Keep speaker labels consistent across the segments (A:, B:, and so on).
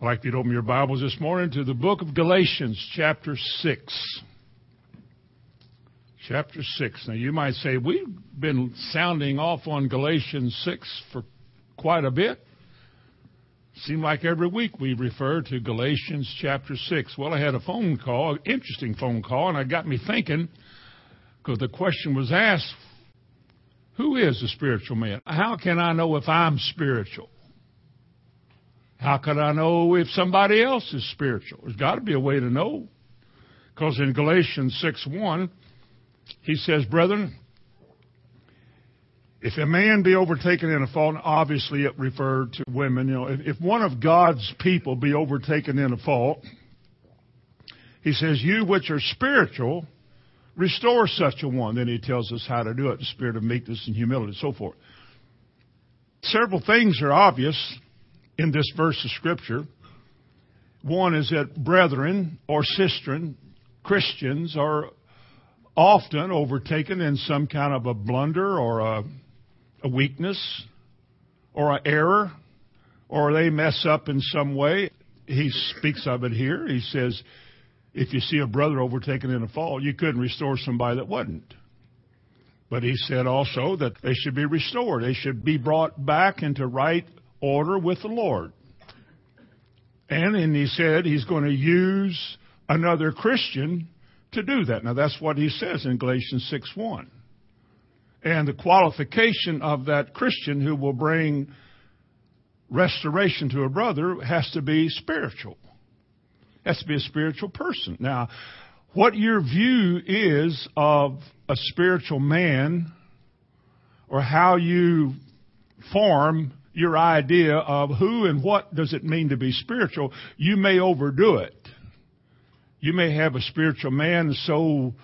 A: I'd like you to open your Bibles this morning to the book of Galatians, chapter 6. Chapter 6. Now, you might say, we've been sounding off on Galatians 6 for quite a bit. Seemed like every week we refer to Galatians chapter 6. Well, I had a phone call, an interesting phone call, and it got me thinking, because the question was asked, who is a spiritual man? How can I know if I'm spiritual? How can I know if somebody else is spiritual? There's got to be a way to know. Because in Galatians 6 1, he says, Brethren, if a man be overtaken in a fault, obviously it referred to women. You know, if, if one of God's people be overtaken in a fault, he says, You which are spiritual, restore such a one. Then he tells us how to do it the spirit of meekness and humility and so forth. Several things are obvious in this verse of Scripture. One is that brethren or sistren, Christians, are often overtaken in some kind of a blunder or a, a weakness or an error, or they mess up in some way. He speaks of it here. He says, if you see a brother overtaken in a fault, you couldn't restore somebody that wasn't. But he said also that they should be restored. They should be brought back into right order with the Lord. And, and he said he's going to use another Christian to do that. Now that's what he says in Galatians 6 1. And the qualification of that Christian who will bring restoration to a brother has to be spiritual. Has to be a spiritual person. Now, what your view is of a spiritual man or how you form your idea of who and what does it mean to be spiritual, you may overdo it. You may have a spiritual man so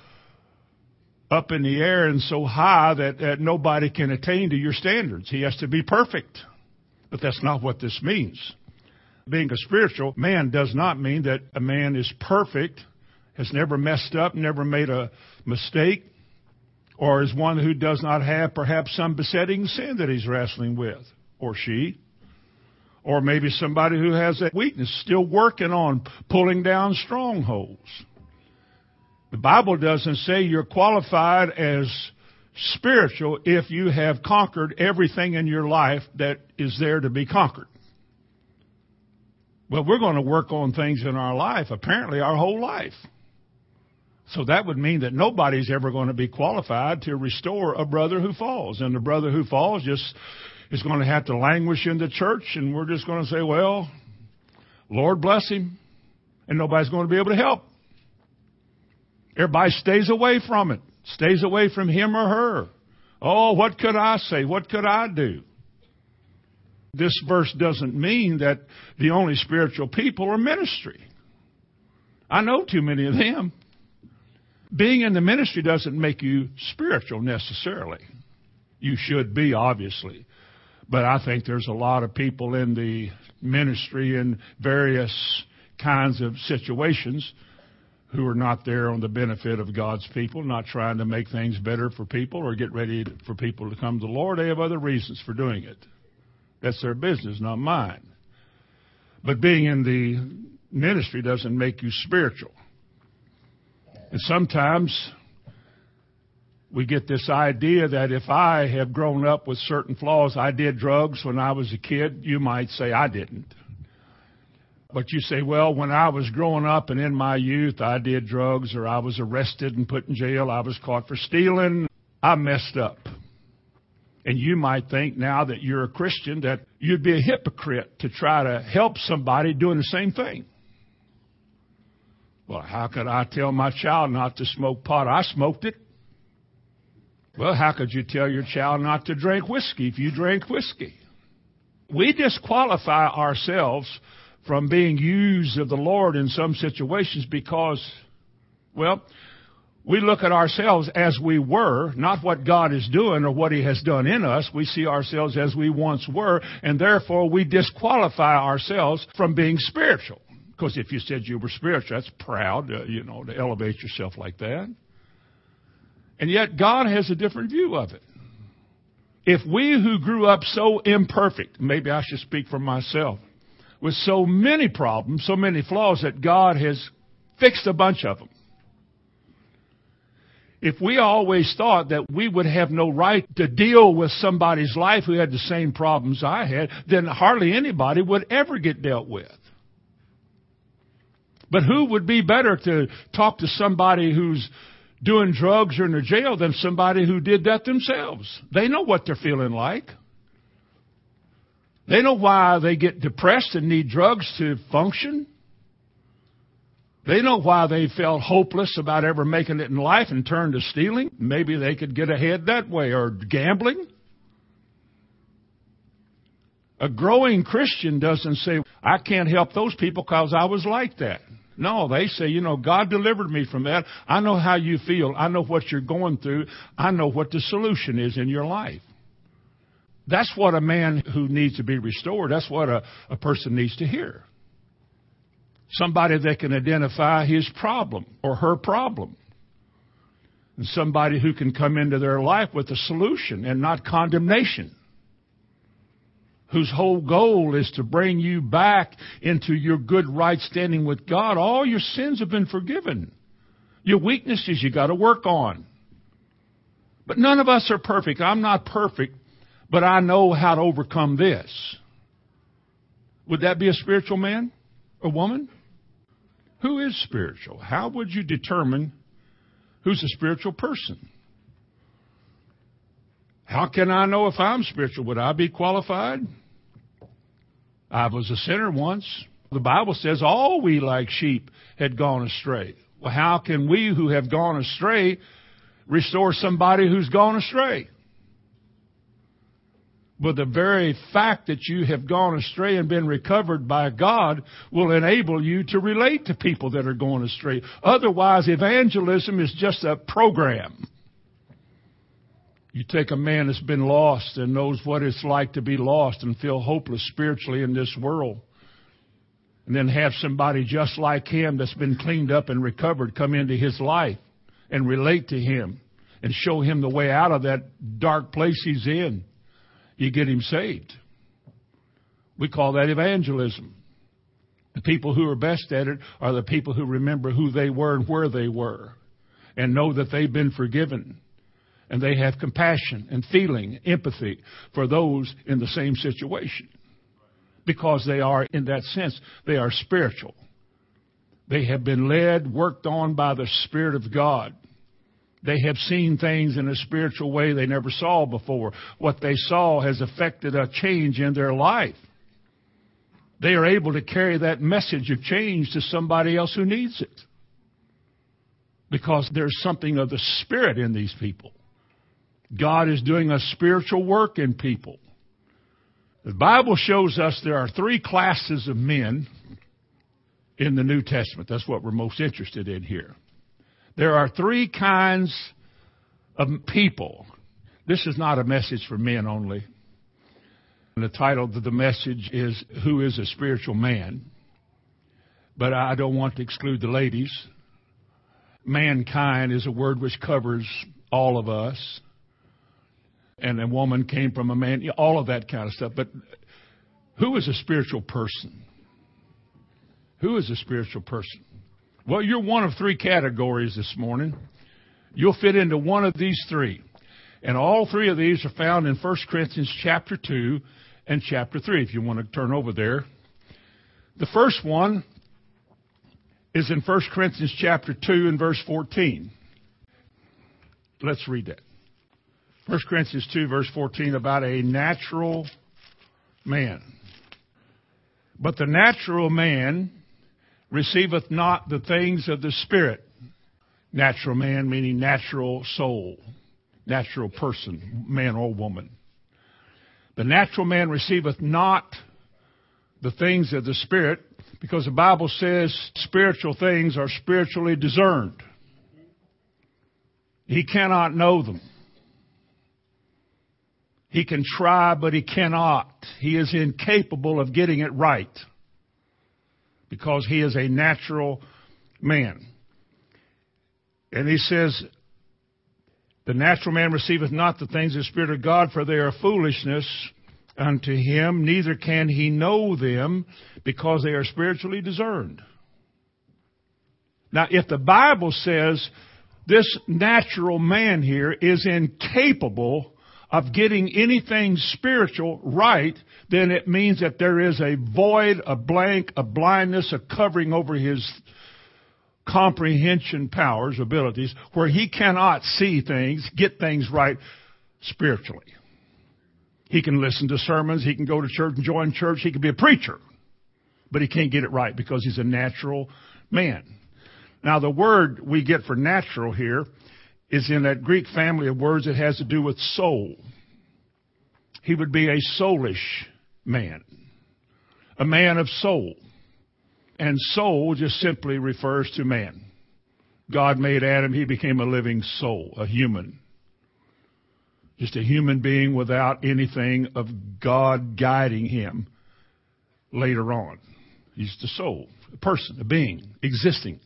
A: up in the air and so high that, that nobody can attain to your standards. He has to be perfect. But that's not what this means. Being a spiritual man does not mean that a man is perfect, has never messed up, never made a mistake, or is one who does not have perhaps some besetting sin that he's wrestling with or she. Or maybe somebody who has that weakness, still working on pulling down strongholds. The Bible doesn't say you're qualified as spiritual if you have conquered everything in your life that is there to be conquered. Well, we're going to work on things in our life, apparently our whole life. So that would mean that nobody's ever going to be qualified to restore a brother who falls. And the brother who falls just is going to have to languish in the church, and we're just going to say, well, Lord bless him, and nobody's going to be able to help. Everybody stays away from it, stays away from him or her. Oh, what could I say? What could I do? This verse doesn't mean that the only spiritual people are ministry. I know too many of them. Being in the ministry doesn't make you spiritual necessarily. You should be, obviously. But I think there's a lot of people in the ministry in various kinds of situations who are not there on the benefit of God's people, not trying to make things better for people or get ready for people to come to the Lord. They have other reasons for doing it. That's their business, not mine. But being in the ministry doesn't make you spiritual. And sometimes we get this idea that if I have grown up with certain flaws, I did drugs when I was a kid, you might say I didn't. But you say, well, when I was growing up and in my youth, I did drugs or I was arrested and put in jail, I was caught for stealing, I messed up. And you might think now that you're a Christian that you'd be a hypocrite to try to help somebody doing the same thing. Well, how could I tell my child not to smoke pot? I smoked it. Well, how could you tell your child not to drink whiskey if you drink whiskey? We disqualify ourselves from being used of the Lord in some situations because, well, we look at ourselves as we were, not what God is doing or what He has done in us. We see ourselves as we once were, and therefore we disqualify ourselves from being spiritual. Because if you said you were spiritual, that's proud, uh, you know, to elevate yourself like that. And yet God has a different view of it. If we who grew up so imperfect, maybe I should speak for myself, with so many problems, so many flaws that God has fixed a bunch of them. If we always thought that we would have no right to deal with somebody's life who had the same problems I had, then hardly anybody would ever get dealt with. But who would be better to talk to somebody who's doing drugs or in a jail than somebody who did that themselves? They know what they're feeling like. They know why they get depressed and need drugs to function. They know why they felt hopeless about ever making it in life and turned to stealing. Maybe they could get ahead that way or gambling. A growing Christian doesn't say, I can't help those people because I was like that. No, they say, you know, God delivered me from that. I know how you feel. I know what you're going through. I know what the solution is in your life. That's what a man who needs to be restored, that's what a, a person needs to hear. Somebody that can identify his problem or her problem. And somebody who can come into their life with a solution and not condemnation. Whose whole goal is to bring you back into your good right standing with God. All your sins have been forgiven. Your weaknesses you got to work on. But none of us are perfect. I'm not perfect but I know how to overcome this. Would that be a spiritual man or woman? Who is spiritual? How would you determine who's a spiritual person? How can I know if I'm spiritual? Would I be qualified? I was a sinner once. The Bible says all we like sheep had gone astray. Well, how can we who have gone astray restore somebody who's gone astray? But the very fact that you have gone astray and been recovered by God will enable you to relate to people that are going astray. Otherwise, evangelism is just a program. You take a man that's been lost and knows what it's like to be lost and feel hopeless spiritually in this world. And then have somebody just like him that's been cleaned up and recovered come into his life and relate to him and show him the way out of that dark place he's in you get him saved. We call that evangelism. The people who are best at it are the people who remember who they were and where they were and know that they've been forgiven. And they have compassion and feeling, empathy for those in the same situation. Because they are, in that sense, they are spiritual. They have been led, worked on by the Spirit of God. They have seen things in a spiritual way they never saw before. What they saw has affected a change in their life. They are able to carry that message of change to somebody else who needs it. Because there's something of the Spirit in these people. God is doing a spiritual work in people. The Bible shows us there are three classes of men in the New Testament. That's what we're most interested in here. There are three kinds of people. This is not a message for men only. And the title of the message is Who is a Spiritual Man? But I don't want to exclude the ladies. Mankind is a word which covers all of us. And a woman came from a man, all of that kind of stuff. But who is a spiritual person? Who is a spiritual person? Well, you're one of three categories this morning. You'll fit into one of these three. And all three of these are found in 1 Corinthians chapter 2 and chapter 3, if you want to turn over there. The first one is in 1 Corinthians chapter 2 and verse 14. Let's read that. 1 Corinthians 2 verse 14 about a natural man. But the natural man receiveth not the things of the Spirit. Natural man meaning natural soul, natural person, man or woman. The natural man receiveth not the things of the Spirit because the Bible says spiritual things are spiritually discerned. He cannot know them. He can try, but he cannot. He is incapable of getting it right because he is a natural man. And he says, the natural man receiveth not the things of the Spirit of God, for they are foolishness unto him, neither can he know them because they are spiritually discerned. Now, if the Bible says this natural man here is incapable of getting anything spiritual right, then it means that there is a void, a blank, a blindness, a covering over his comprehension powers, abilities, where he cannot see things, get things right spiritually. He can listen to sermons, he can go to church and join church, he can be a preacher, but he can't get it right because he's a natural man. Now the word we get for natural here is in that Greek family of words that has to do with soul. He would be a soulish man, a man of soul. And soul just simply refers to man. God made Adam, he became a living soul, a human. Just a human being without anything of God guiding him later on. He's the soul, a person, a being, existing.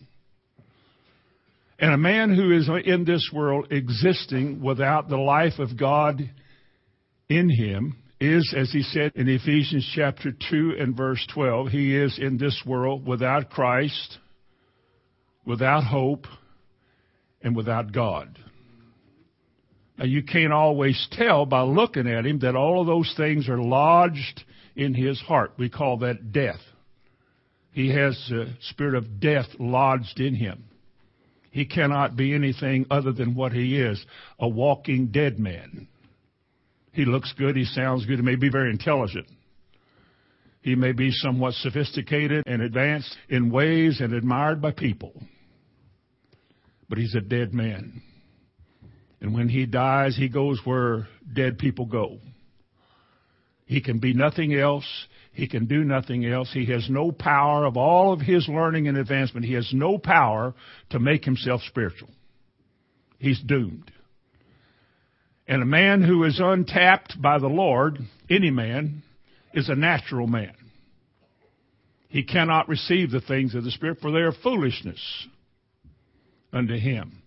A: And a man who is in this world existing without the life of God in him is, as he said in Ephesians chapter 2 and verse 12, he is in this world without Christ, without hope, and without God. Now you can't always tell by looking at him that all of those things are lodged in his heart. We call that death. He has the spirit of death lodged in him. He cannot be anything other than what he is, a walking dead man. He looks good, he sounds good, he may be very intelligent. He may be somewhat sophisticated and advanced in ways and admired by people. But he's a dead man. And when he dies, he goes where dead people go. He can be nothing else. He can do nothing else. He has no power of all of his learning and advancement. He has no power to make himself spiritual. He's doomed. And a man who is untapped by the Lord, any man, is a natural man. He cannot receive the things of the Spirit, for they are foolishness unto him.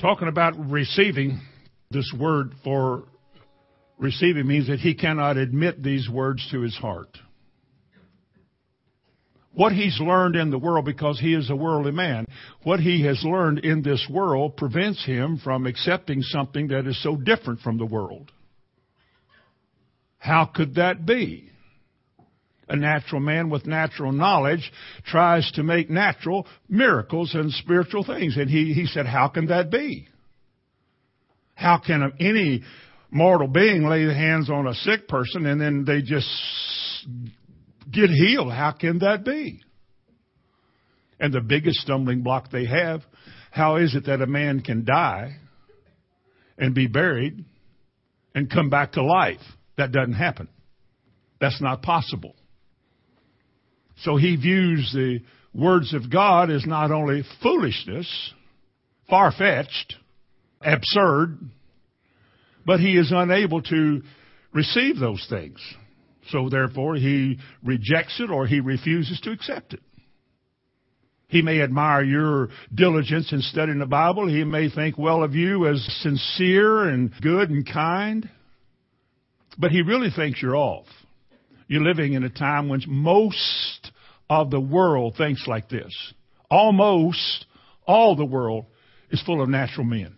A: Talking about receiving, this word for receiving means that he cannot admit these words to his heart. What he's learned in the world because he is a worldly man, what he has learned in this world prevents him from accepting something that is so different from the world. How could that be? A natural man with natural knowledge tries to make natural miracles and spiritual things. And he, he said, how can that be? How can any mortal being lay hands on a sick person and then they just get healed. How can that be? And the biggest stumbling block they have, how is it that a man can die and be buried and come back to life? That doesn't happen. That's not possible. So he views the words of God as not only foolishness, far-fetched, absurd, but he is unable to receive those things. So therefore he rejects it or he refuses to accept it. He may admire your diligence in studying the Bible. He may think well of you as sincere and good and kind. But he really thinks you're off. You're living in a time when most of the world thinks like this. Almost all the world is full of natural men.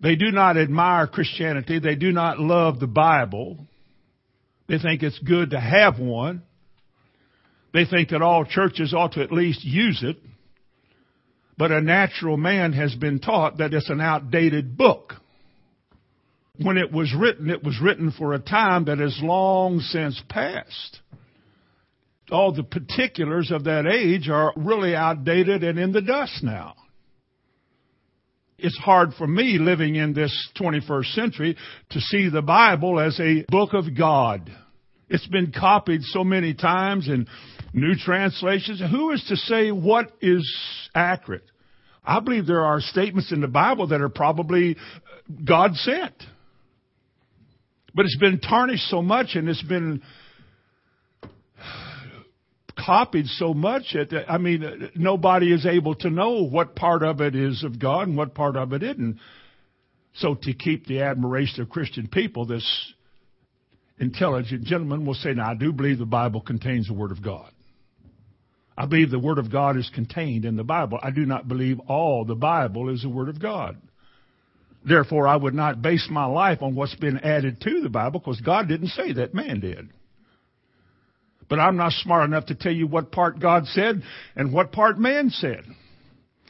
A: They do not admire Christianity. They do not love the Bible. They think it's good to have one. They think that all churches ought to at least use it. But a natural man has been taught that it's an outdated book. When it was written, it was written for a time that is long since past. All the particulars of that age are really outdated and in the dust now it's hard for me living in this 21st century to see the Bible as a book of God. It's been copied so many times in new translations. Who is to say what is accurate? I believe there are statements in the Bible that are probably uh, God sent. But it's been tarnished so much and it's been copied so much that, I mean, uh, nobody is able to know what part of it is of God and what part of it isn't. So to keep the admiration of Christian people, this intelligent gentleman will say, now I do believe the Bible contains the Word of God. I believe the Word of God is contained in the Bible. I do not believe all the Bible is the Word of God. Therefore, I would not base my life on what's been added to the Bible because God didn't say that, man did. But I'm not smart enough to tell you what part God said and what part man said.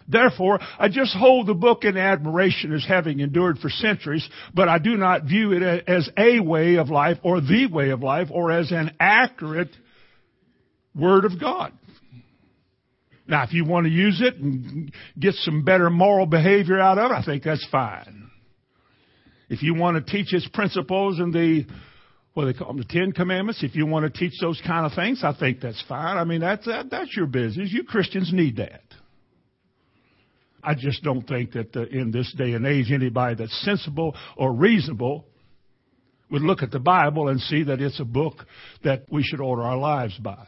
A: Therefore, I just hold the book in admiration as having endured for centuries, but I do not view it as a way of life or the way of life or as an accurate Word of God. Now, if you want to use it and get some better moral behavior out of it, I think that's fine. If you want to teach its principles and the what they call them, the Ten Commandments, if you want to teach those kind of things, I think that's fine. I mean, that's that, that's your business. You Christians need that. I just don't think that uh, in this day and age anybody that's sensible or reasonable would look at the Bible and see that it's a book that we should order our lives by.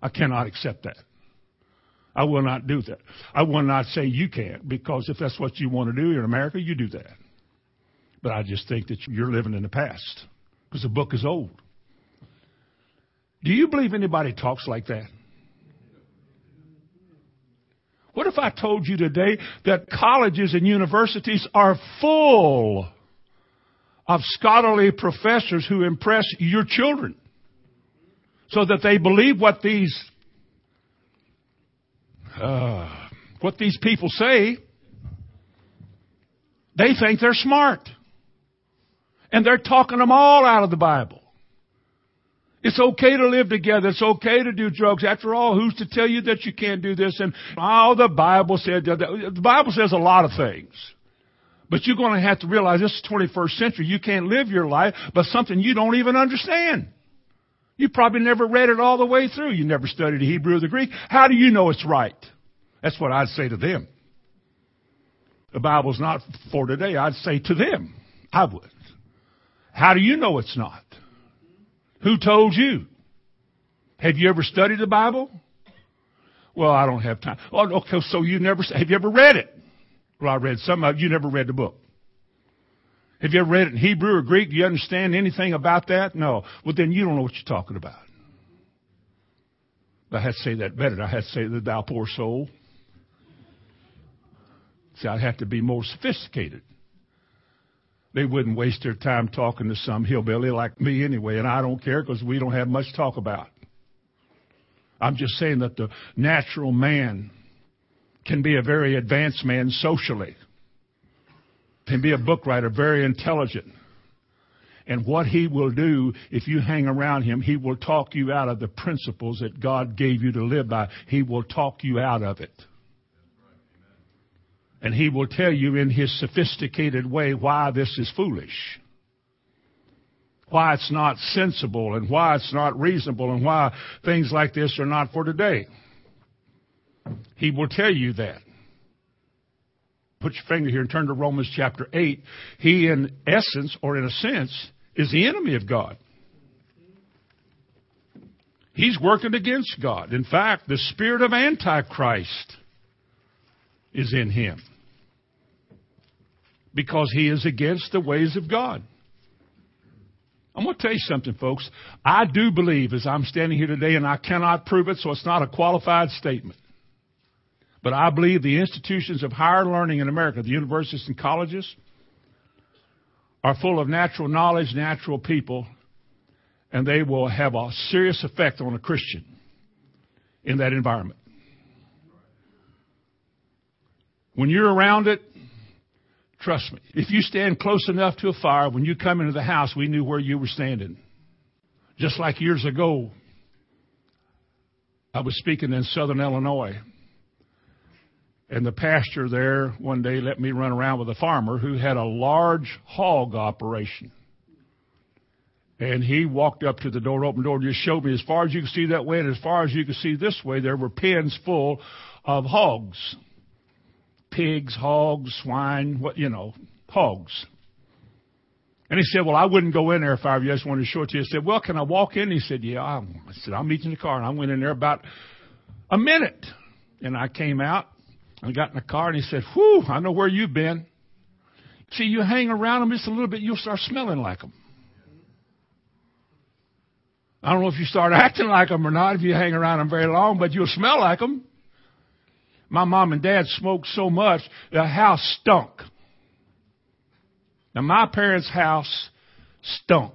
A: I cannot accept that. I will not do that. I will not say you can't, because if that's what you want to do in America, you do that. But I just think that you're living in the past, because the book is old. Do you believe anybody talks like that? What if I told you today that colleges and universities are full of scholarly professors who impress your children so that they believe what these uh, what these people say, they think they're smart. And they're talking them all out of the Bible. It's okay to live together. It's okay to do drugs. After all, who's to tell you that you can't do this? And oh, the Bible said, the Bible says a lot of things. But you're going to have to realize this is 21st century. You can't live your life by something you don't even understand. You probably never read it all the way through. You never studied the Hebrew or the Greek. How do you know it's right? That's what I'd say to them. The Bible's not for today. I'd say to them, I would. How do you know it's not? Who told you? Have you ever studied the Bible? Well, I don't have time. Oh, okay, so you never, have you ever read it? Well, I read some of. You never read the book. Have you ever read it in Hebrew or Greek? Do you understand anything about that? No. Well, then you don't know what you're talking about. I had to say that better. I had to say that thou poor soul. See, I'd have to be more sophisticated. They wouldn't waste their time talking to some hillbilly like me anyway, and I don't care because we don't have much to talk about. I'm just saying that the natural man can be a very advanced man socially can be a book writer, very intelligent. And what he will do if you hang around him, he will talk you out of the principles that God gave you to live by. He will talk you out of it. And he will tell you in his sophisticated way why this is foolish. Why it's not sensible and why it's not reasonable and why things like this are not for today. He will tell you that put your finger here and turn to Romans chapter 8. He, in essence, or in a sense, is the enemy of God. He's working against God. In fact, the spirit of Antichrist is in him because he is against the ways of God. I'm going to tell you something, folks. I do believe, as I'm standing here today, and I cannot prove it, so it's not a qualified statement. But I believe the institutions of higher learning in America, the universities and colleges, are full of natural knowledge, natural people, and they will have a serious effect on a Christian in that environment. When you're around it, trust me, if you stand close enough to a fire, when you come into the house, we knew where you were standing. Just like years ago, I was speaking in southern Illinois and the pastor there one day let me run around with a farmer who had a large hog operation. And he walked up to the door, the door, and just showed me as far as you could see that way and as far as you could see this way, there were pens full of hogs. Pigs, hogs, swine, what, you know, hogs. And he said, well, I wouldn't go in there if I were you. I just wanted to show it to you. I said, well, can I walk in? He said, yeah. I said, I'll meet you in the car. And I went in there about a minute. And I came out I got in the car and he said, Whew, I know where you've been. See, you hang around them just a little bit, you'll start smelling like them. I don't know if you start acting like them or not if you hang around them very long, but you'll smell like them. My mom and dad smoked so much, the house stunk. Now my parents' house stunk.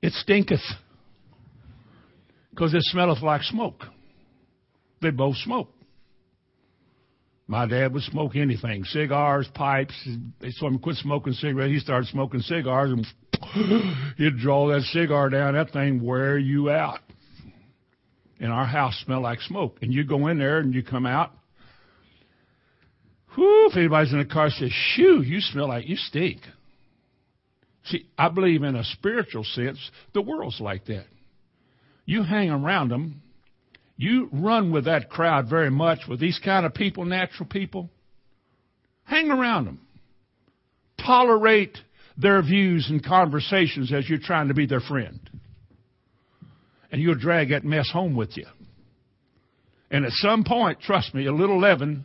A: It stinketh. Because it smelleth like smoke. They both smoke. My dad would smoke anything, cigars, pipes. They saw him quit smoking cigarettes. He started smoking cigars and he'd draw that cigar down. That thing wear you out. And our house smelled like smoke. And you go in there and you come out. Whew, if anybody's in the car says, shoo, you smell like you stink. See, I believe in a spiritual sense, the world's like that. You hang around them, you run with that crowd very much, with these kind of people, natural people. Hang around them. Tolerate their views and conversations as you're trying to be their friend. And you'll drag that mess home with you. And at some point, trust me, a little leaven,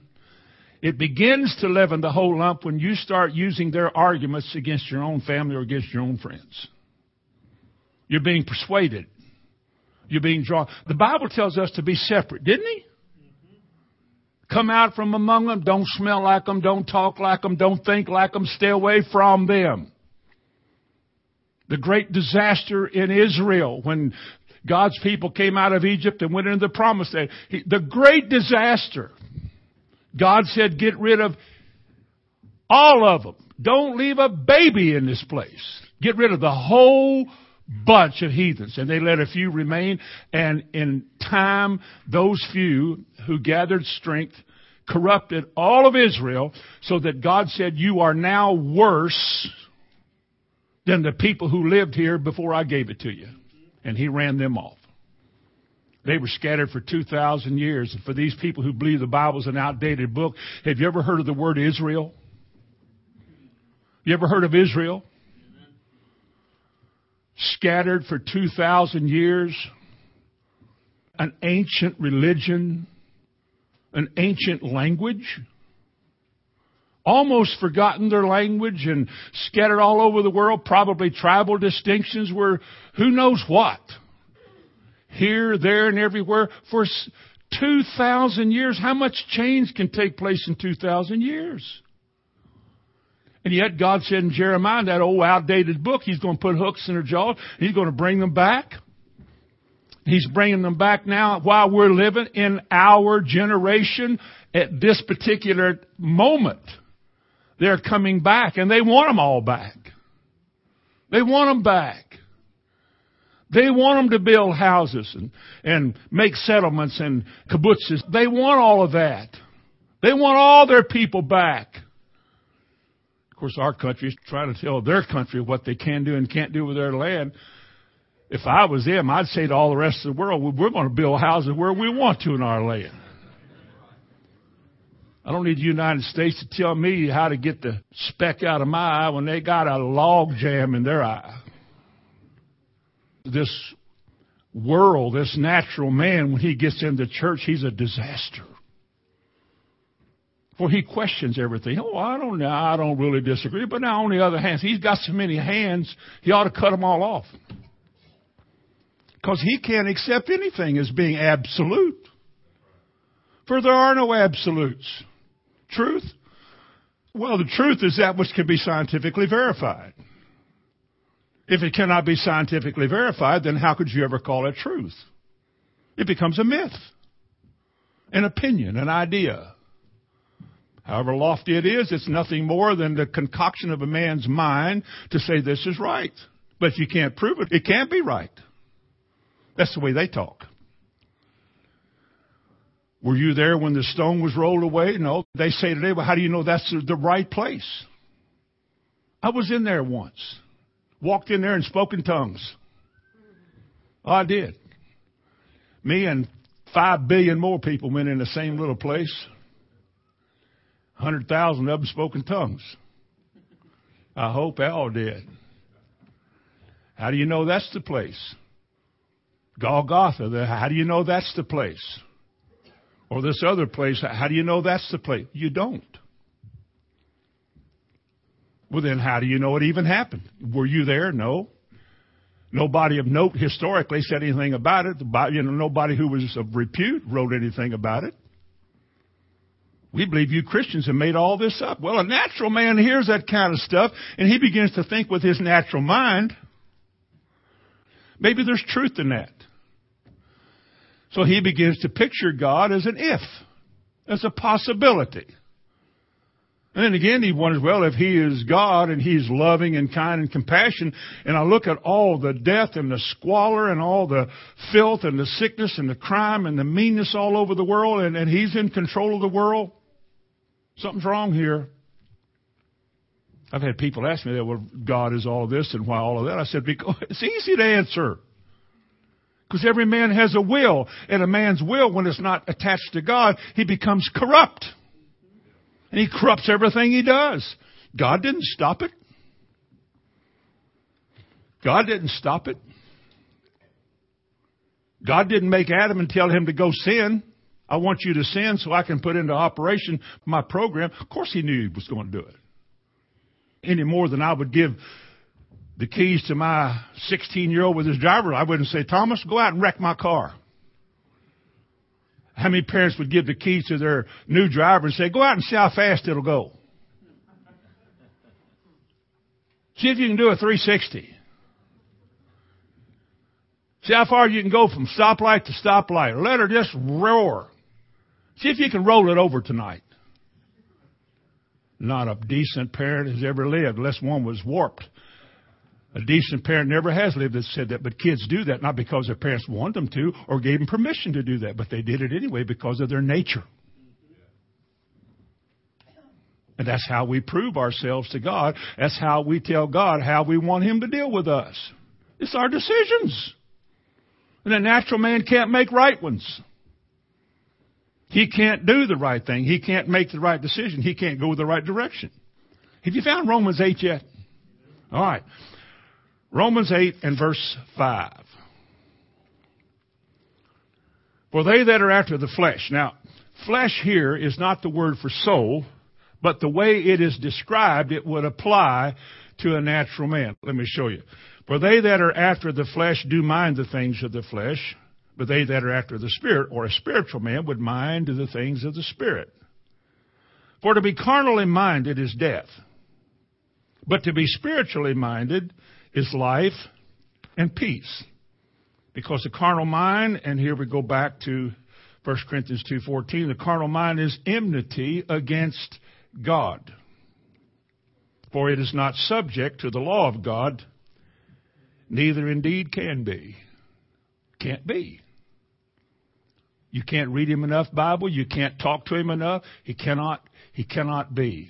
A: it begins to leaven the whole lump when you start using their arguments against your own family or against your own friends. You're being persuaded. You're being drawn. The Bible tells us to be separate, didn't he? Come out from among them. Don't smell like them. Don't talk like them. Don't think like them. Stay away from them. The great disaster in Israel when God's people came out of Egypt and went into the promised land. The great disaster. God said, get rid of all of them. Don't leave a baby in this place. Get rid of the whole bunch of heathens. And they let a few remain. And in time, those few who gathered strength corrupted all of Israel so that God said, you are now worse than the people who lived here before I gave it to you. And he ran them off. They were scattered for 2,000 years. And for these people who believe the Bible is an outdated book, have you ever heard of the word Israel? You ever heard of Israel? Scattered for 2,000 years. An ancient religion. An ancient language almost forgotten their language and scattered all over the world. Probably tribal distinctions were who knows what here, there, and everywhere for 2,000 years. How much change can take place in 2,000 years? And yet God said in Jeremiah, that old outdated book, He's going to put hooks in their jaws. He's going to bring them back. He's bringing them back now while we're living in our generation at this particular moment. They're coming back and they want them all back. They want them back. They want them to build houses and, and make settlements and kibbutzes. They want all of that. They want all their people back. Of course, our country is trying to tell their country what they can do and can't do with their land. If I was them, I'd say to all the rest of the world, we're going to build houses where we want to in our land. I don't need the United States to tell me how to get the speck out of my eye when they got a log jam in their eye this world, this natural man, when he gets into church, he's a disaster. For he questions everything. Oh, I don't know. I don't really disagree. But now, on the other hand, he's got so many hands, he ought to cut them all off. Because he can't accept anything as being absolute. For there are no absolutes. Truth? Well, the truth is that which can be scientifically verified. If it cannot be scientifically verified, then how could you ever call it truth? It becomes a myth, an opinion, an idea. However lofty it is, it's nothing more than the concoction of a man's mind to say this is right. But if you can't prove it, it can't be right. That's the way they talk. Were you there when the stone was rolled away? No. They say today, well, how do you know that's the right place? I was in there once walked in there and spoke in tongues. Oh, I did. Me and five billion more people went in the same little place. Hundred thousand of them spoke in tongues. I hope all did. How do you know that's the place? Golgotha. How do you know that's the place? Or this other place. How do you know that's the place? You don't. Well, then how do you know it even happened? Were you there? No. Nobody of note historically said anything about it. You know, nobody who was of repute wrote anything about it. We believe you Christians have made all this up. Well, a natural man hears that kind of stuff and he begins to think with his natural mind. Maybe there's truth in that. So he begins to picture God as an if, as a possibility. And then again, he wonders, well, if he is God and he's loving and kind and compassion, and I look at all the death and the squalor and all the filth and the sickness and the crime and the meanness all over the world, and, and he's in control of the world, something's wrong here. I've had people ask me that, well, God is all this and why all of that. I said, because it's easy to answer. Because every man has a will, and a man's will, when it's not attached to God, he becomes corrupt. And he corrupts everything he does. God didn't stop it. God didn't stop it. God didn't make Adam and tell him to go sin. I want you to sin so I can put into operation my program. Of course he knew he was going to do it. Any more than I would give the keys to my 16 year old with his driver, I wouldn't say, Thomas, go out and wreck my car. How many parents would give the keys to their new driver and say, go out and see how fast it'll go? See if you can do a 360. See how far you can go from stoplight to stoplight. Let her just roar. See if you can roll it over tonight. Not a decent parent has ever lived unless one was warped. A decent parent never has lived that said that, but kids do that not because their parents want them to or gave them permission to do that, but they did it anyway because of their nature. And that's how we prove ourselves to God. That's how we tell God how we want Him to deal with us. It's our decisions. And a natural man can't make right ones. He can't do the right thing. He can't make the right decision. He can't go the right direction. Have you found Romans 8 yet? All right. Romans 8 and verse 5. For they that are after the flesh. Now, flesh here is not the word for soul, but the way it is described, it would apply to a natural man. Let me show you. For they that are after the flesh do mind the things of the flesh, but they that are after the spirit, or a spiritual man, would mind the things of the spirit. For to be carnally minded is death, but to be spiritually minded is life and peace. Because the carnal mind, and here we go back to 1 Corinthians 2.14, the carnal mind is enmity against God. For it is not subject to the law of God, neither indeed can be. Can't be. You can't read him enough Bible. You can't talk to him enough. He cannot, he cannot be.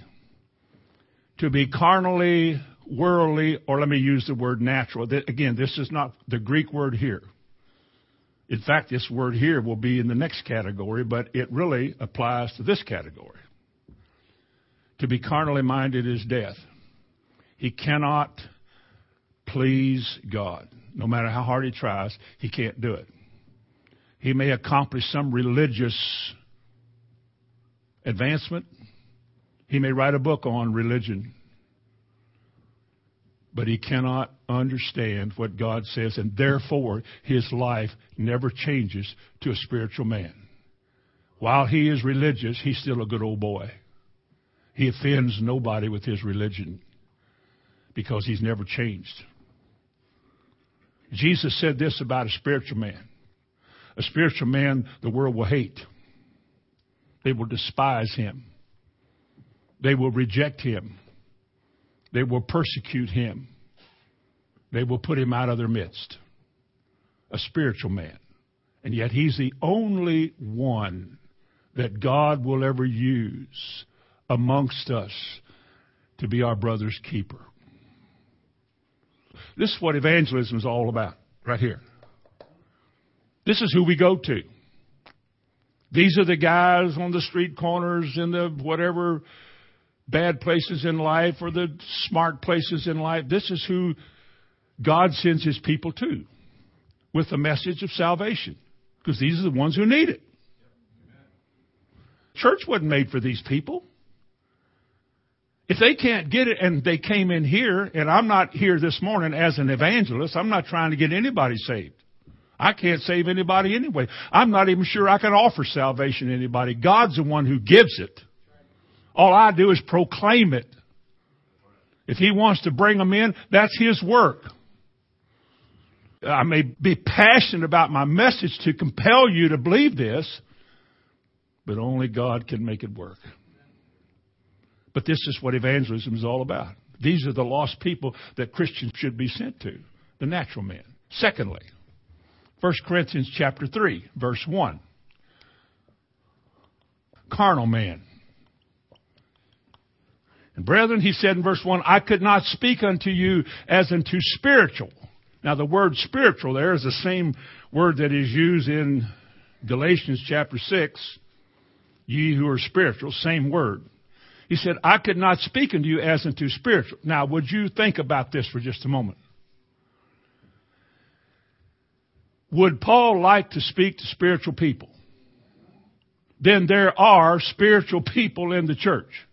A: To be carnally worldly, or let me use the word natural. Again, this is not the Greek word here. In fact, this word here will be in the next category, but it really applies to this category. To be carnally minded is death. He cannot please God. No matter how hard he tries, he can't do it. He may accomplish some religious advancement. He may write a book on religion but he cannot understand what God says, and therefore his life never changes to a spiritual man. While he is religious, he's still a good old boy. He offends nobody with his religion because he's never changed. Jesus said this about a spiritual man. A spiritual man the world will hate. They will despise him. They will reject him. They will persecute him. They will put him out of their midst. A spiritual man. And yet he's the only one that God will ever use amongst us to be our brother's keeper. This is what evangelism is all about, right here. This is who we go to. These are the guys on the street corners in the whatever bad places in life or the smart places in life. This is who God sends his people to with the message of salvation because these are the ones who need it. Church wasn't made for these people. If they can't get it and they came in here, and I'm not here this morning as an evangelist, I'm not trying to get anybody saved. I can't save anybody anyway. I'm not even sure I can offer salvation to anybody. God's the one who gives it. All I do is proclaim it. If He wants to bring them in, that's His work. I may be passionate about my message to compel you to believe this, but only God can make it work. But this is what evangelism is all about. These are the lost people that Christians should be sent to, the natural man. Secondly, 1 Corinthians chapter 3, verse 1. Carnal man. And brethren, he said in verse 1, I could not speak unto you as unto spiritual. Now the word spiritual there is the same word that is used in Galatians chapter 6. Ye who are spiritual, same word. He said, I could not speak unto you as unto spiritual. Now, would you think about this for just a moment? Would Paul like to speak to spiritual people? Then there are spiritual people in the church.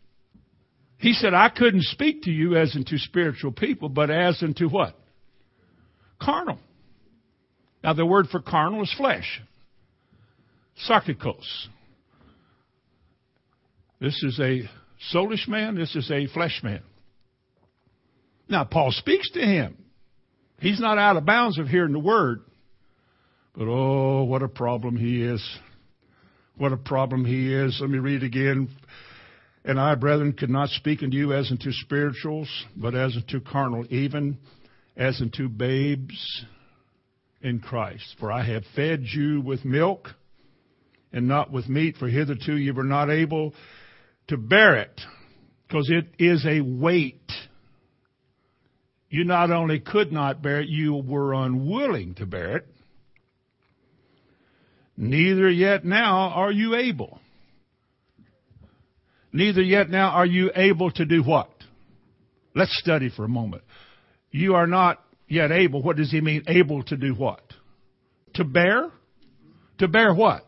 A: He said, I couldn't speak to you as unto spiritual people, but as unto what? Carnal. Now the word for carnal is flesh. Sarkikos. This is a soulish man, this is a flesh man. Now, Paul speaks to him. He's not out of bounds of hearing the word. But oh, what a problem he is. What a problem he is. Let me read again. And I, brethren, could not speak unto you as unto spirituals, but as unto carnal, even as unto babes in Christ. For I have fed you with milk and not with meat, for hitherto you were not able to bear it, because it is a weight. You not only could not bear it, you were unwilling to bear it. Neither yet now are you able. Neither yet now are you able to do what? Let's study for a moment. You are not yet able. What does he mean? Able to do what? To bear? To bear what?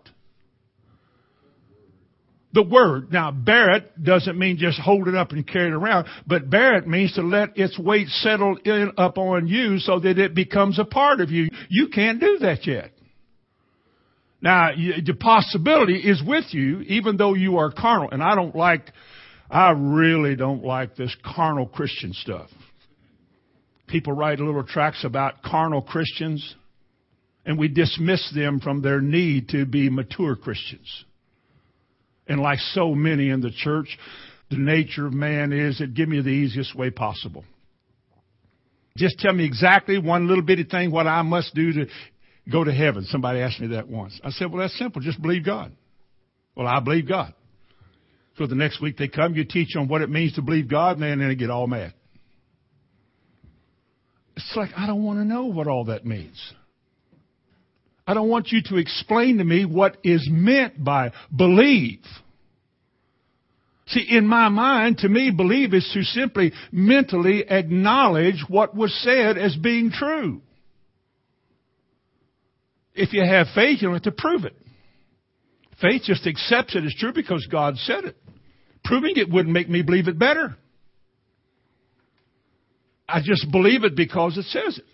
A: the word. Now, bear it doesn't mean just hold it up and carry it around, but bear it means to let its weight settle in up on you so that it becomes a part of you. You can't do that yet. Now, the possibility is with you, even though you are carnal. And I don't like, I really don't like this carnal Christian stuff. People write little tracts about carnal Christians, and we dismiss them from their need to be mature Christians. And like so many in the church, the nature of man is that give me the easiest way possible. Just tell me exactly one little bitty thing what I must do to go to heaven. Somebody asked me that once. I said, well, that's simple. Just believe God. Well, I believe God. So the next week they come, you teach on what it means to believe God, and then they get all mad. It's like, I don't want to know what all that means. I don't want you to explain to me what is meant by believe. See, in my mind, to me, believe is to simply mentally acknowledge what was said as being true. If you have faith, you don't have to prove it. Faith just accepts it as true because God said it. Proving it wouldn't make me believe it better. I just believe it because it says it.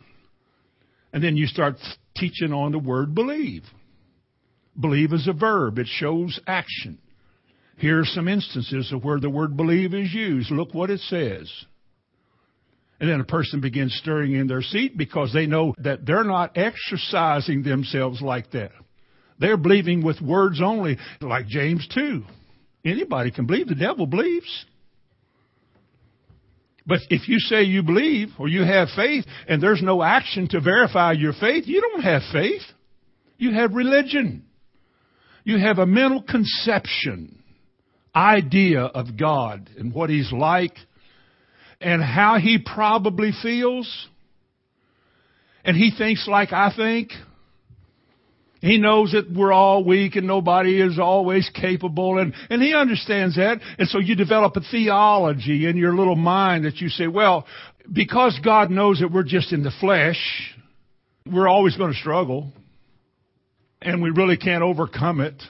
A: And then you start teaching on the word believe. Believe is a verb. It shows action. Here are some instances of where the word believe is used. Look what it says. And then a person begins stirring in their seat because they know that they're not exercising themselves like that. They're believing with words only, like James 2. Anybody can believe. The devil believes. But if you say you believe or you have faith and there's no action to verify your faith, you don't have faith. You have religion. You have a mental conception, idea of God and what He's like and how He probably feels. And He thinks like I think. He knows that we're all weak and nobody is always capable and, and he understands that. And so you develop a theology in your little mind that you say, well, because God knows that we're just in the flesh, we're always going to struggle and we really can't overcome it.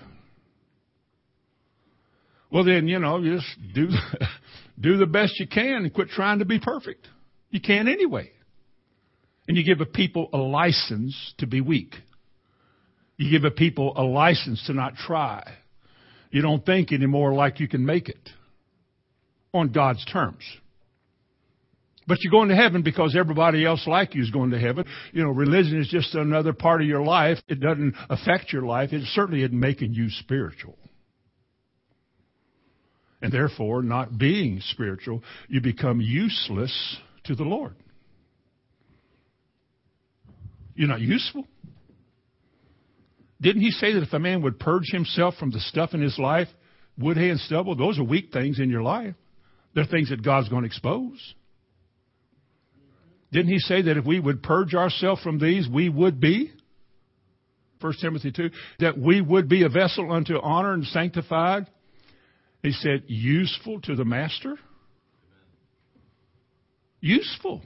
A: Well, then, you know, just do, do the best you can and quit trying to be perfect. You can anyway. And you give a people a license to be weak. You give a people a license to not try. You don't think anymore like you can make it on God's terms. But you're going to heaven because everybody else like you is going to heaven. You know, religion is just another part of your life. It doesn't affect your life. It certainly isn't making you spiritual. And therefore, not being spiritual, you become useless to the Lord. You're not useful. Didn't he say that if a man would purge himself from the stuff in his life, wood, hay, and stubble, those are weak things in your life. They're things that God's going to expose. Didn't he say that if we would purge ourselves from these, we would be? 1 Timothy 2, that we would be a vessel unto honor and sanctified. He said, useful to the master. Useful.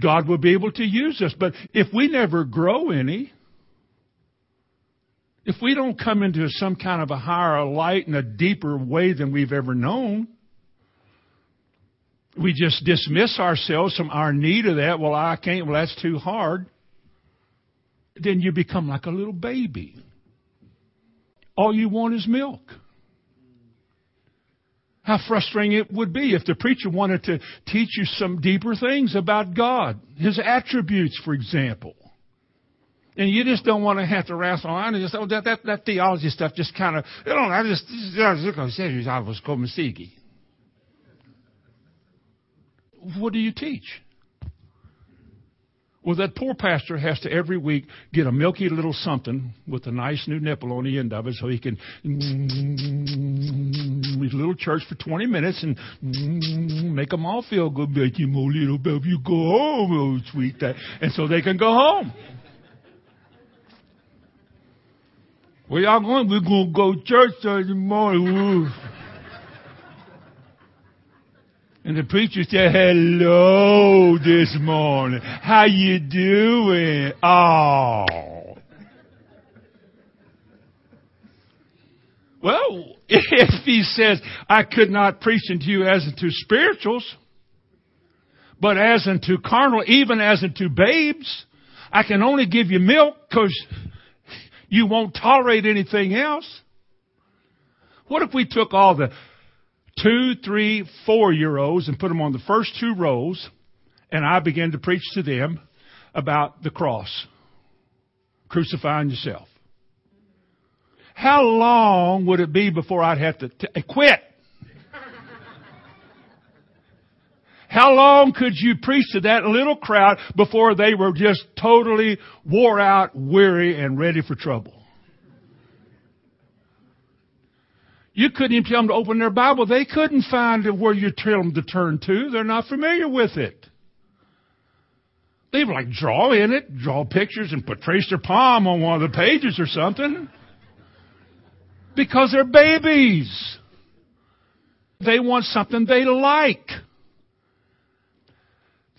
A: God will be able to use us. But if we never grow any, if we don't come into some kind of a higher light in a deeper way than we've ever known, we just dismiss ourselves from our need of that. Well, I can't. Well, that's too hard. Then you become like a little baby. All you want is milk. How frustrating it would be if the preacher wanted to teach you some deeper things about God, His attributes, for example. And you just don't want to have to wrestle around and just, oh, that, that, that theology stuff just kind of, you know, I just, I said, "I was what do you teach? Well, that poor pastor has to every week get a milky little something with a nice new nipple on the end of it so he can his little church for 20 minutes and make them all feel good. Make you more little baby, go home, oh sweet that. And so they can go home. Where y'all going? We're going to go church Sunday morning. And the preacher said, hello this morning. How you doing? Oh. Well, if he says, I could not preach unto you as unto spirituals, but as unto carnal, even as unto babes, I can only give you milk because you won't tolerate anything else. What if we took all the two, three, four year olds and put them on the first two rows, and I began to preach to them about the cross, crucifying yourself. How long would it be before I'd have to t- eh, quit? How long could you preach to that little crowd before they were just totally wore out, weary, and ready for trouble? You couldn't even tell them to open their Bible. They couldn't find where you tell them to turn to. They're not familiar with it. They would like draw in it, draw pictures and put trace their palm on one of the pages or something. Because they're babies. They want something they like.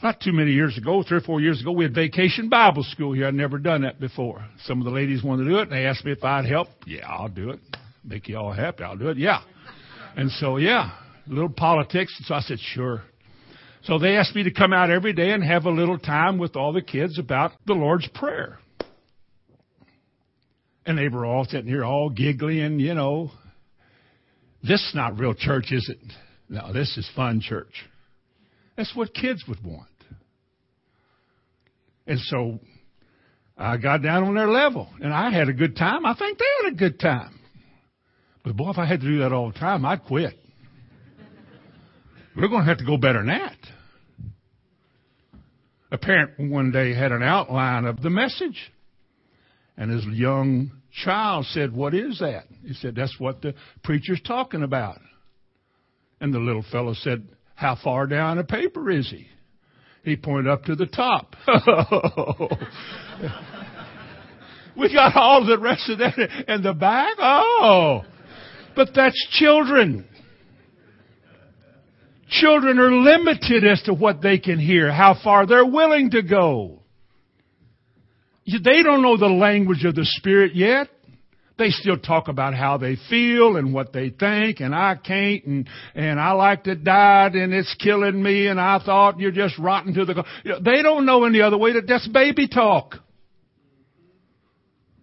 A: Not too many years ago, three or four years ago, we had vacation Bible school here. I'd never done that before. Some of the ladies wanted to do it and they asked me if I'd help. Yeah, I'll do it make you all happy. I'll do it. Yeah. And so, yeah, a little politics. So I said, sure. So they asked me to come out every day and have a little time with all the kids about the Lord's Prayer. And they were all sitting here all giggly and, you know, this is not real church, is it? No, this is fun church. That's what kids would want. And so I got down on their level and I had a good time. I think they had a good time. But boy, if I had to do that all the time, I'd quit. We're going to have to go better than that. A parent one day had an outline of the message. And his young child said, What is that? He said, That's what the preacher's talking about. And the little fellow said, How far down the paper is he? He pointed up to the top. we got all the rest of that in the back? Oh. But that's children. Children are limited as to what they can hear, how far they're willing to go. They don't know the language of the Spirit yet, They still talk about how they feel and what they think and I can't and, and I like to die and it's killing me and I thought you're just rotten to the, they don't know any other way that that's baby talk.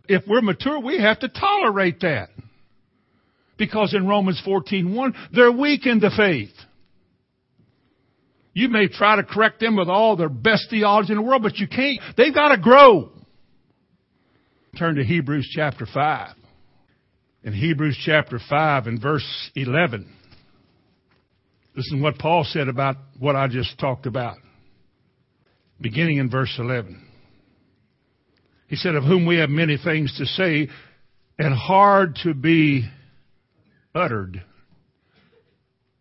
A: If we're mature, we have to tolerate that. Because in Romans 14:1, they're weak in the faith. You may try to correct them with all their best theology in the world, but you can't. They've got to grow. Turn to Hebrews chapter 5 in Hebrews chapter 5 and verse 11. Listen to what Paul said about what I just talked about. Beginning in verse 11. He said, Of whom we have many things to say and hard to be uttered.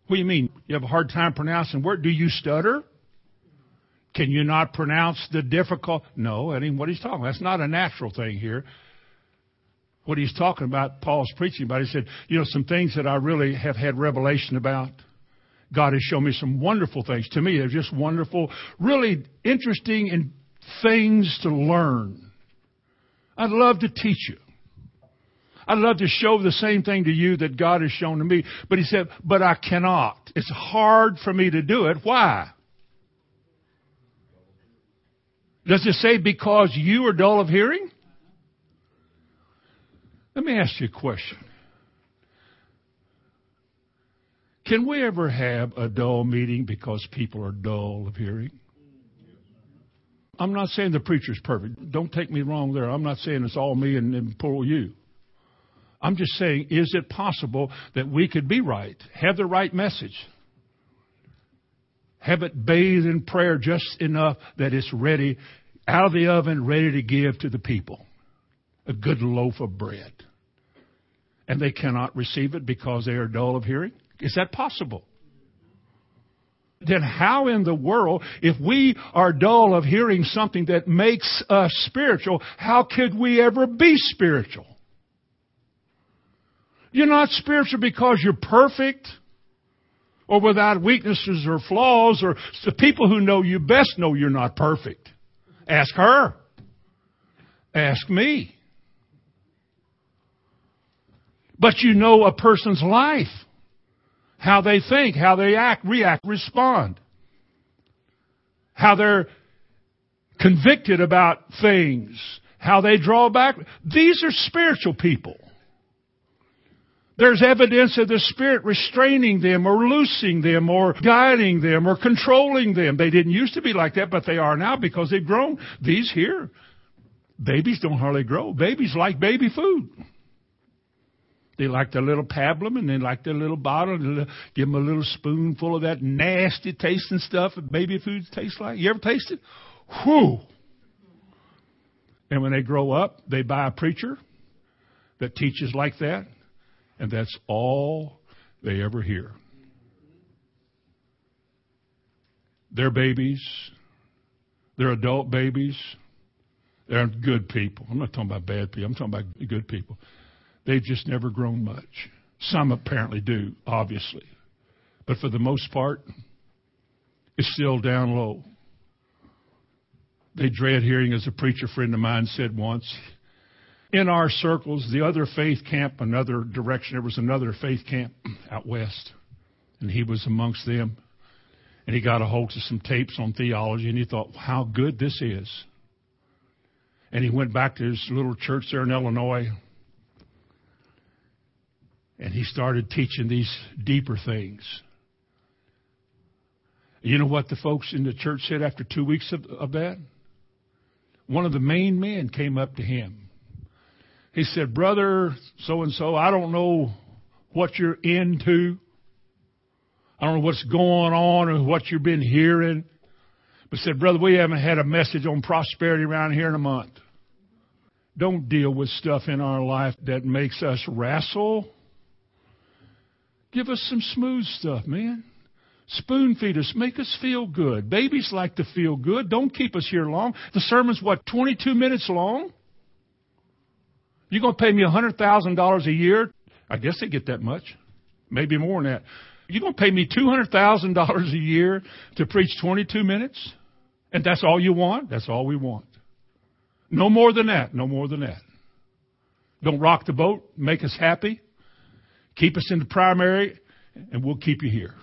A: What do you mean? You have a hard time pronouncing word? Do you stutter? Can you not pronounce the difficult? No, that ain't what he's talking about. That's not a natural thing here what he's talking about, Paul's preaching about. He said, you know, some things that I really have had revelation about. God has shown me some wonderful things. To me, they're just wonderful, really interesting and things to learn. I'd love to teach you. I'd love to show the same thing to you that God has shown to me. But he said, but I cannot. It's hard for me to do it. Why? Does it say because you are dull of hearing? Let me ask you a question. Can we ever have a dull meeting because people are dull of hearing? I'm not saying the preacher's perfect. Don't take me wrong there. I'm not saying it's all me and, and poor you. I'm just saying, is it possible that we could be right, have the right message, have it bathed in prayer just enough that it's ready, out of the oven, ready to give to the people? a good loaf of bread. And they cannot receive it because they are dull of hearing? Is that possible? Then how in the world, if we are dull of hearing something that makes us spiritual, how could we ever be spiritual? You're not spiritual because you're perfect or without weaknesses or flaws or the people who know you best know you're not perfect. Ask her. Ask me but you know a person's life. How they think, how they act, react, respond. How they're convicted about things. How they draw back. These are spiritual people. There's evidence of the Spirit restraining them or loosing them or guiding them or controlling them. They didn't used to be like that, but they are now because they've grown. These here, babies don't hardly grow. Babies like baby food. They like their little pablum and they like their little bottle. And give them a little spoonful of that nasty tasting stuff that baby foods taste like. You ever taste it? Whew. And when they grow up, they buy a preacher that teaches like that, and that's all they ever hear. They're babies. They're adult babies. They're good people. I'm not talking about bad people. I'm talking about good people. They've just never grown much. Some apparently do, obviously. But for the most part, it's still down low. They dread hearing, as a preacher friend of mine said once. In our circles, the other faith camp, another direction, there was another faith camp out west, and he was amongst them. And he got a hold of some tapes on theology, and he thought, how good this is. And he went back to his little church there in Illinois, and he started teaching these deeper things. You know what the folks in the church said after two weeks of, of that? One of the main men came up to him. He said, Brother so and so, I don't know what you're into. I don't know what's going on or what you've been hearing. But said, Brother, we haven't had a message on prosperity around here in a month. Don't deal with stuff in our life that makes us wrestle Give us some smooth stuff, man. Spoon feed us. Make us feel good. Babies like to feel good. Don't keep us here long. The sermon's what, 22 minutes long? You're going to pay me $100,000 a year? I guess they get that much. Maybe more than that. You're going to pay me $200,000 a year to preach 22 minutes? And that's all you want? That's all we want. No more than that. No more than that. Don't rock the boat. Make us happy. Keep us in the primary, and we'll keep you here.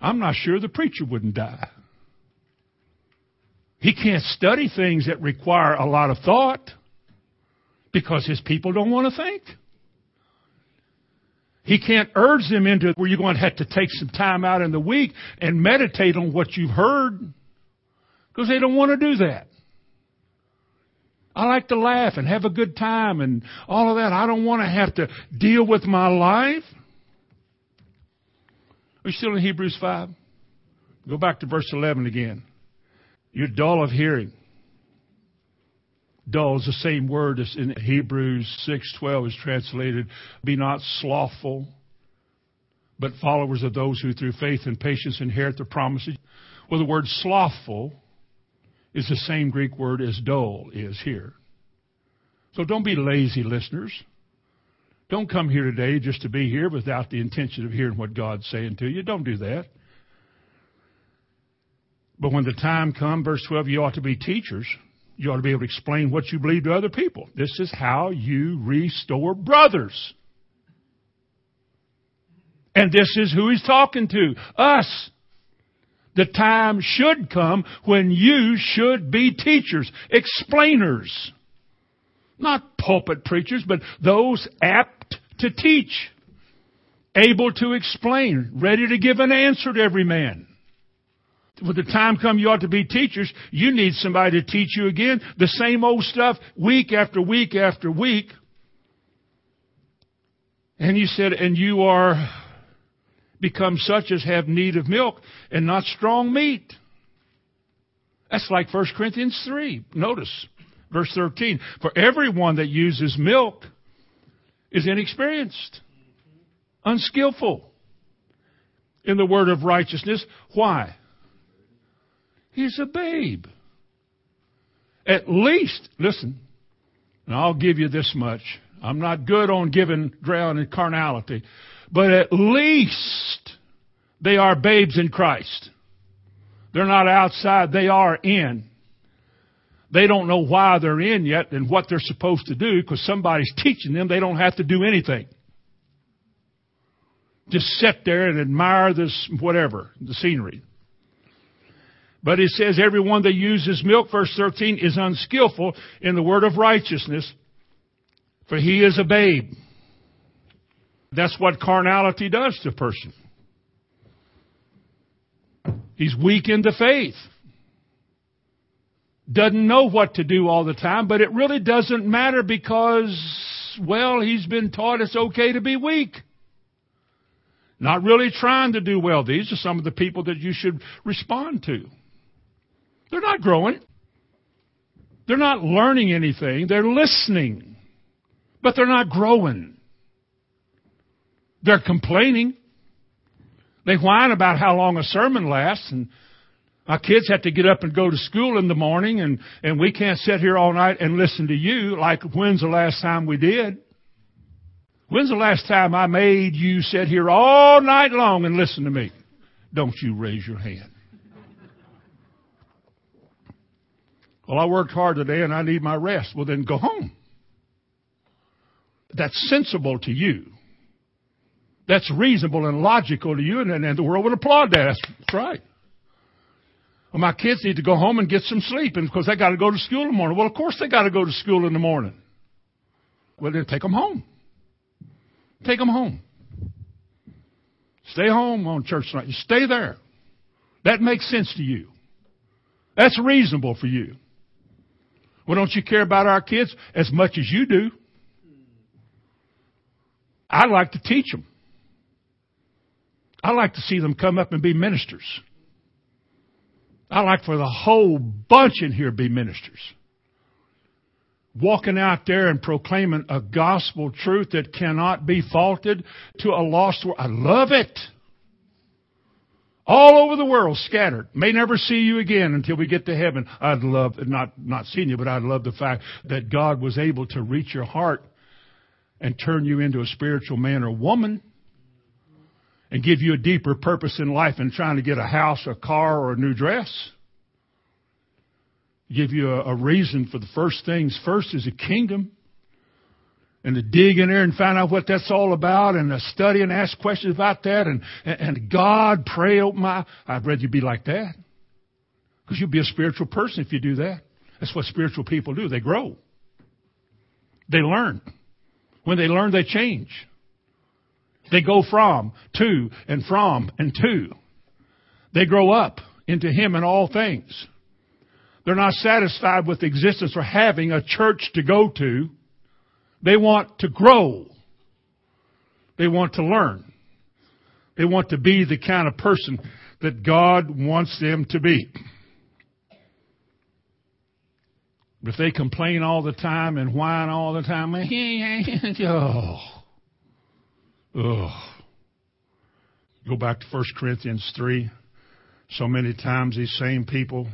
A: I'm not sure the preacher wouldn't die. He can't study things that require a lot of thought because his people don't want to think. He can't urge them into where you're going to have to take some time out in the week and meditate on what you've heard because they don't want to do that. I like to laugh and have a good time and all of that. I don't want to have to deal with my life. Are you still in Hebrews 5? Go back to verse 11 again. You're dull of hearing. Dull is the same word as in Hebrews 6:12 is translated, be not slothful, but followers of those who through faith and patience inherit the promises. Well, the word slothful is the same Greek word as dull is here. So don't be lazy listeners. Don't come here today just to be here without the intention of hearing what God's saying to you. Don't do that. But when the time comes, verse 12, you ought to be teachers. You ought to be able to explain what you believe to other people. This is how you restore brothers. And this is who he's talking to. Us. The time should come when you should be teachers, explainers. Not pulpit preachers, but those apt to teach, able to explain, ready to give an answer to every man. When the time comes you ought to be teachers, you need somebody to teach you again the same old stuff week after week after week. And you said, and you are become such as have need of milk and not strong meat. That's like 1 Corinthians 3. Notice verse 13. For everyone that uses milk is inexperienced, unskillful in the word of righteousness. Why? He's a babe. At least, listen, and I'll give you this much. I'm not good on giving ground in carnality, but at least they are babes in Christ. They're not outside, they are in. They don't know why they're in yet and what they're supposed to do because somebody's teaching them. They don't have to do anything. Just sit there and admire this, whatever, the scenery. But it says everyone that uses milk, verse 13, is unskillful in the word of righteousness, for he is a babe. That's what carnality does to a person. He's weak in the faith doesn't know what to do all the time, but it really doesn't matter because, well, he's been taught it's okay to be weak. Not really trying to do well. These are some of the people that you should respond to. They're not growing. They're not learning anything. They're listening. But they're not growing. They're complaining. They whine about how long a sermon lasts and our kids have to get up and go to school in the morning and, and we can't sit here all night and listen to you like when's the last time we did? When's the last time I made you sit here all night long and listen to me? Don't you raise your hand. Well, I worked hard today and I need my rest. Well, then go home. That's sensible to you. That's reasonable and logical to you, and, and the world would applaud that. That's right. Well, my kids need to go home and get some sleep, and because they got to go to school in the morning. Well, of course they got to go to school in the morning. Well, then take them home. Take them home. Stay home on church night. Stay there. That makes sense to you. That's reasonable for you. Well, don't you care about our kids as much as you do? I like to teach them. I like to see them come up and be ministers. I like for the whole bunch in here to be ministers. Walking out there and proclaiming a gospel truth that cannot be faulted to a lost world. I love it. All over the world, scattered. May never see you again until we get to heaven. I'd love, not, not seeing you, but I'd love the fact that God was able to reach your heart and turn you into a spiritual man or woman and give you a deeper purpose in life than trying to get a house, a car, or a new dress. Give you a, a reason for the first things. First is a kingdom. And to dig in there and find out what that's all about and to study and ask questions about that and, and, and God pray open my, I'd rather you be like that. Because you'll be a spiritual person if you do that. That's what spiritual people do. They grow. They learn. When they learn, they change. They go from, to, and from, and to. They grow up into Him in all things. They're not satisfied with existence or having a church to go to. They want to grow. They want to learn. They want to be the kind of person that God wants them to be. But if they complain all the time and whine all the time, oh, oh. Go back to 1 Corinthians 3. So many times these same people,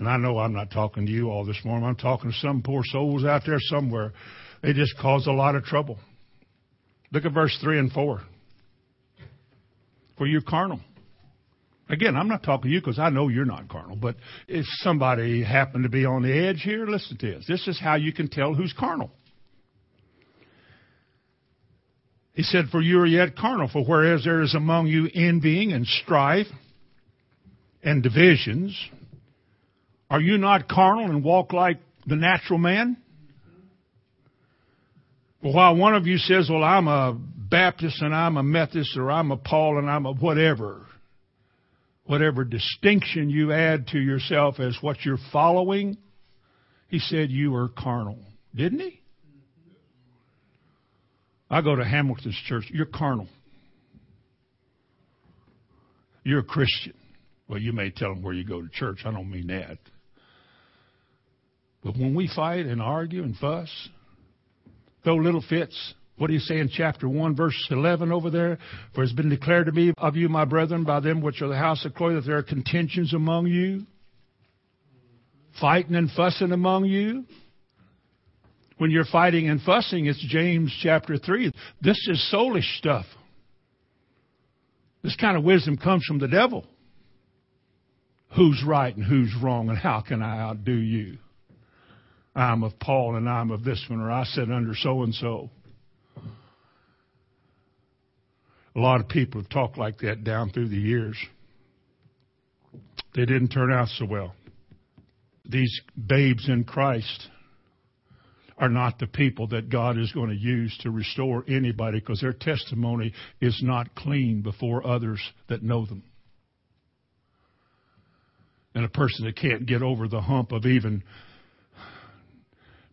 A: and I know I'm not talking to you all this morning, I'm talking to some poor souls out there somewhere. They just cause a lot of trouble. Look at verse 3 and 4. For you're carnal. Again, I'm not talking to you because I know you're not carnal, but if somebody happened to be on the edge here, listen to this. This is how you can tell who's carnal. He said, For you are yet carnal, for whereas there is among you envying and strife and divisions, are you not carnal and walk like the natural man? Well, while one of you says, Well, I'm a Baptist and I'm a Methodist or I'm a Paul and I'm a whatever, whatever distinction you add to yourself as what you're following, he said you are carnal. Didn't he? I go to Hamilton's church. You're carnal. You're a Christian. Well, you may tell them where you go to church. I don't mean that. But when we fight and argue and fuss, throw little fits, what do you say in chapter 1, verse 11 over there? For it has been declared to me of you, my brethren, by them which are the house of Chloe, that there are contentions among you, fighting and fussing among you. When you're fighting and fussing, it's James chapter 3. This is soulish stuff. This kind of wisdom comes from the devil. Who's right and who's wrong, and how can I outdo you? I'm of Paul and I'm of this one, or I sit under so and so. A lot of people have talked like that down through the years. They didn't turn out so well. These babes in Christ are not the people that God is going to use to restore anybody because their testimony is not clean before others that know them. And a person that can't get over the hump of even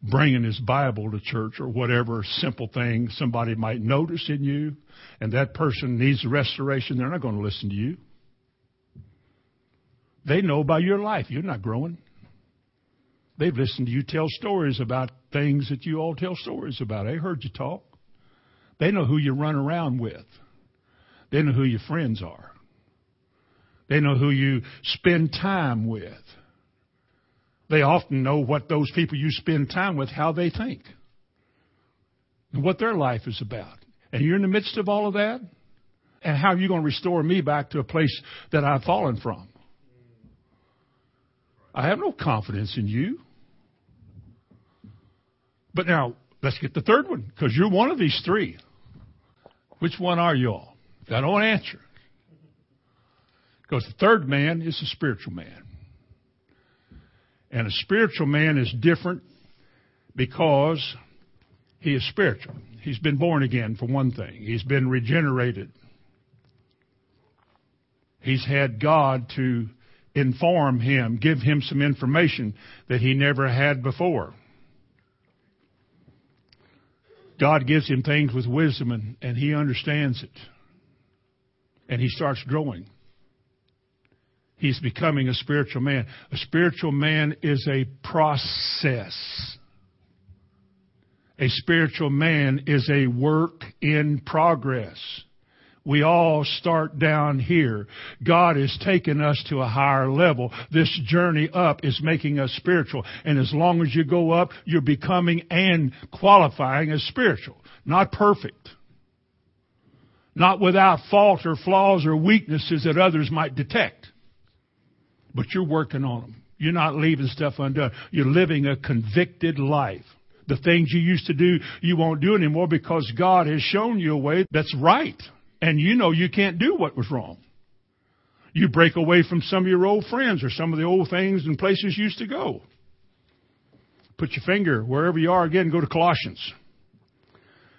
A: bringing his Bible to church or whatever simple thing somebody might notice in you, and that person needs restoration, they're not going to listen to you. They know by your life you're not growing. They've listened to you tell stories about things that you all tell stories about. They heard you talk. They know who you run around with. They know who your friends are. They know who you spend time with. They often know what those people you spend time with, how they think, and what their life is about. And you're in the midst of all of that? And how are you going to restore me back to a place that I've fallen from? I have no confidence in you. But now, let's get the third one, because you're one of these three. Which one are you all? I don't answer. Because the third man is the spiritual man. And a spiritual man is different because he is spiritual. He's been born again, for one thing. He's been regenerated. He's had God to inform him, give him some information that he never had before. God gives him things with wisdom and, and he understands it. And he starts growing. He's becoming a spiritual man. A spiritual man is a process. A spiritual man is a work in progress. We all start down here. God has taken us to a higher level. This journey up is making us spiritual. And as long as you go up, you're becoming and qualifying as spiritual. Not perfect. Not without fault or flaws or weaknesses that others might detect. But you're working on them. You're not leaving stuff undone. You're living a convicted life. The things you used to do, you won't do anymore because God has shown you a way that's right. And you know you can't do what was wrong. You break away from some of your old friends or some of the old things and places you used to go. Put your finger wherever you are again, go to Colossians.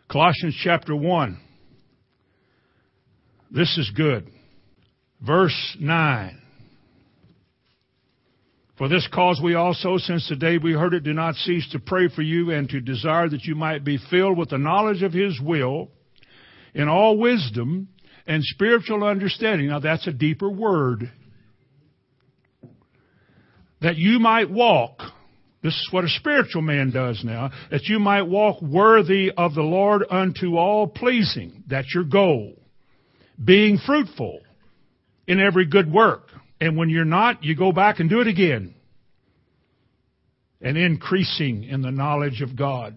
A: Colossians chapter 1. This is good. Verse 9. For this cause we also, since the day we heard it, do not cease to pray for you and to desire that you might be filled with the knowledge of His will in all wisdom and spiritual understanding. Now that's a deeper word. That you might walk, this is what a spiritual man does now, that you might walk worthy of the Lord unto all pleasing. That's your goal. Being fruitful in every good work and when you're not, you go back and do it again. And increasing in the knowledge of God.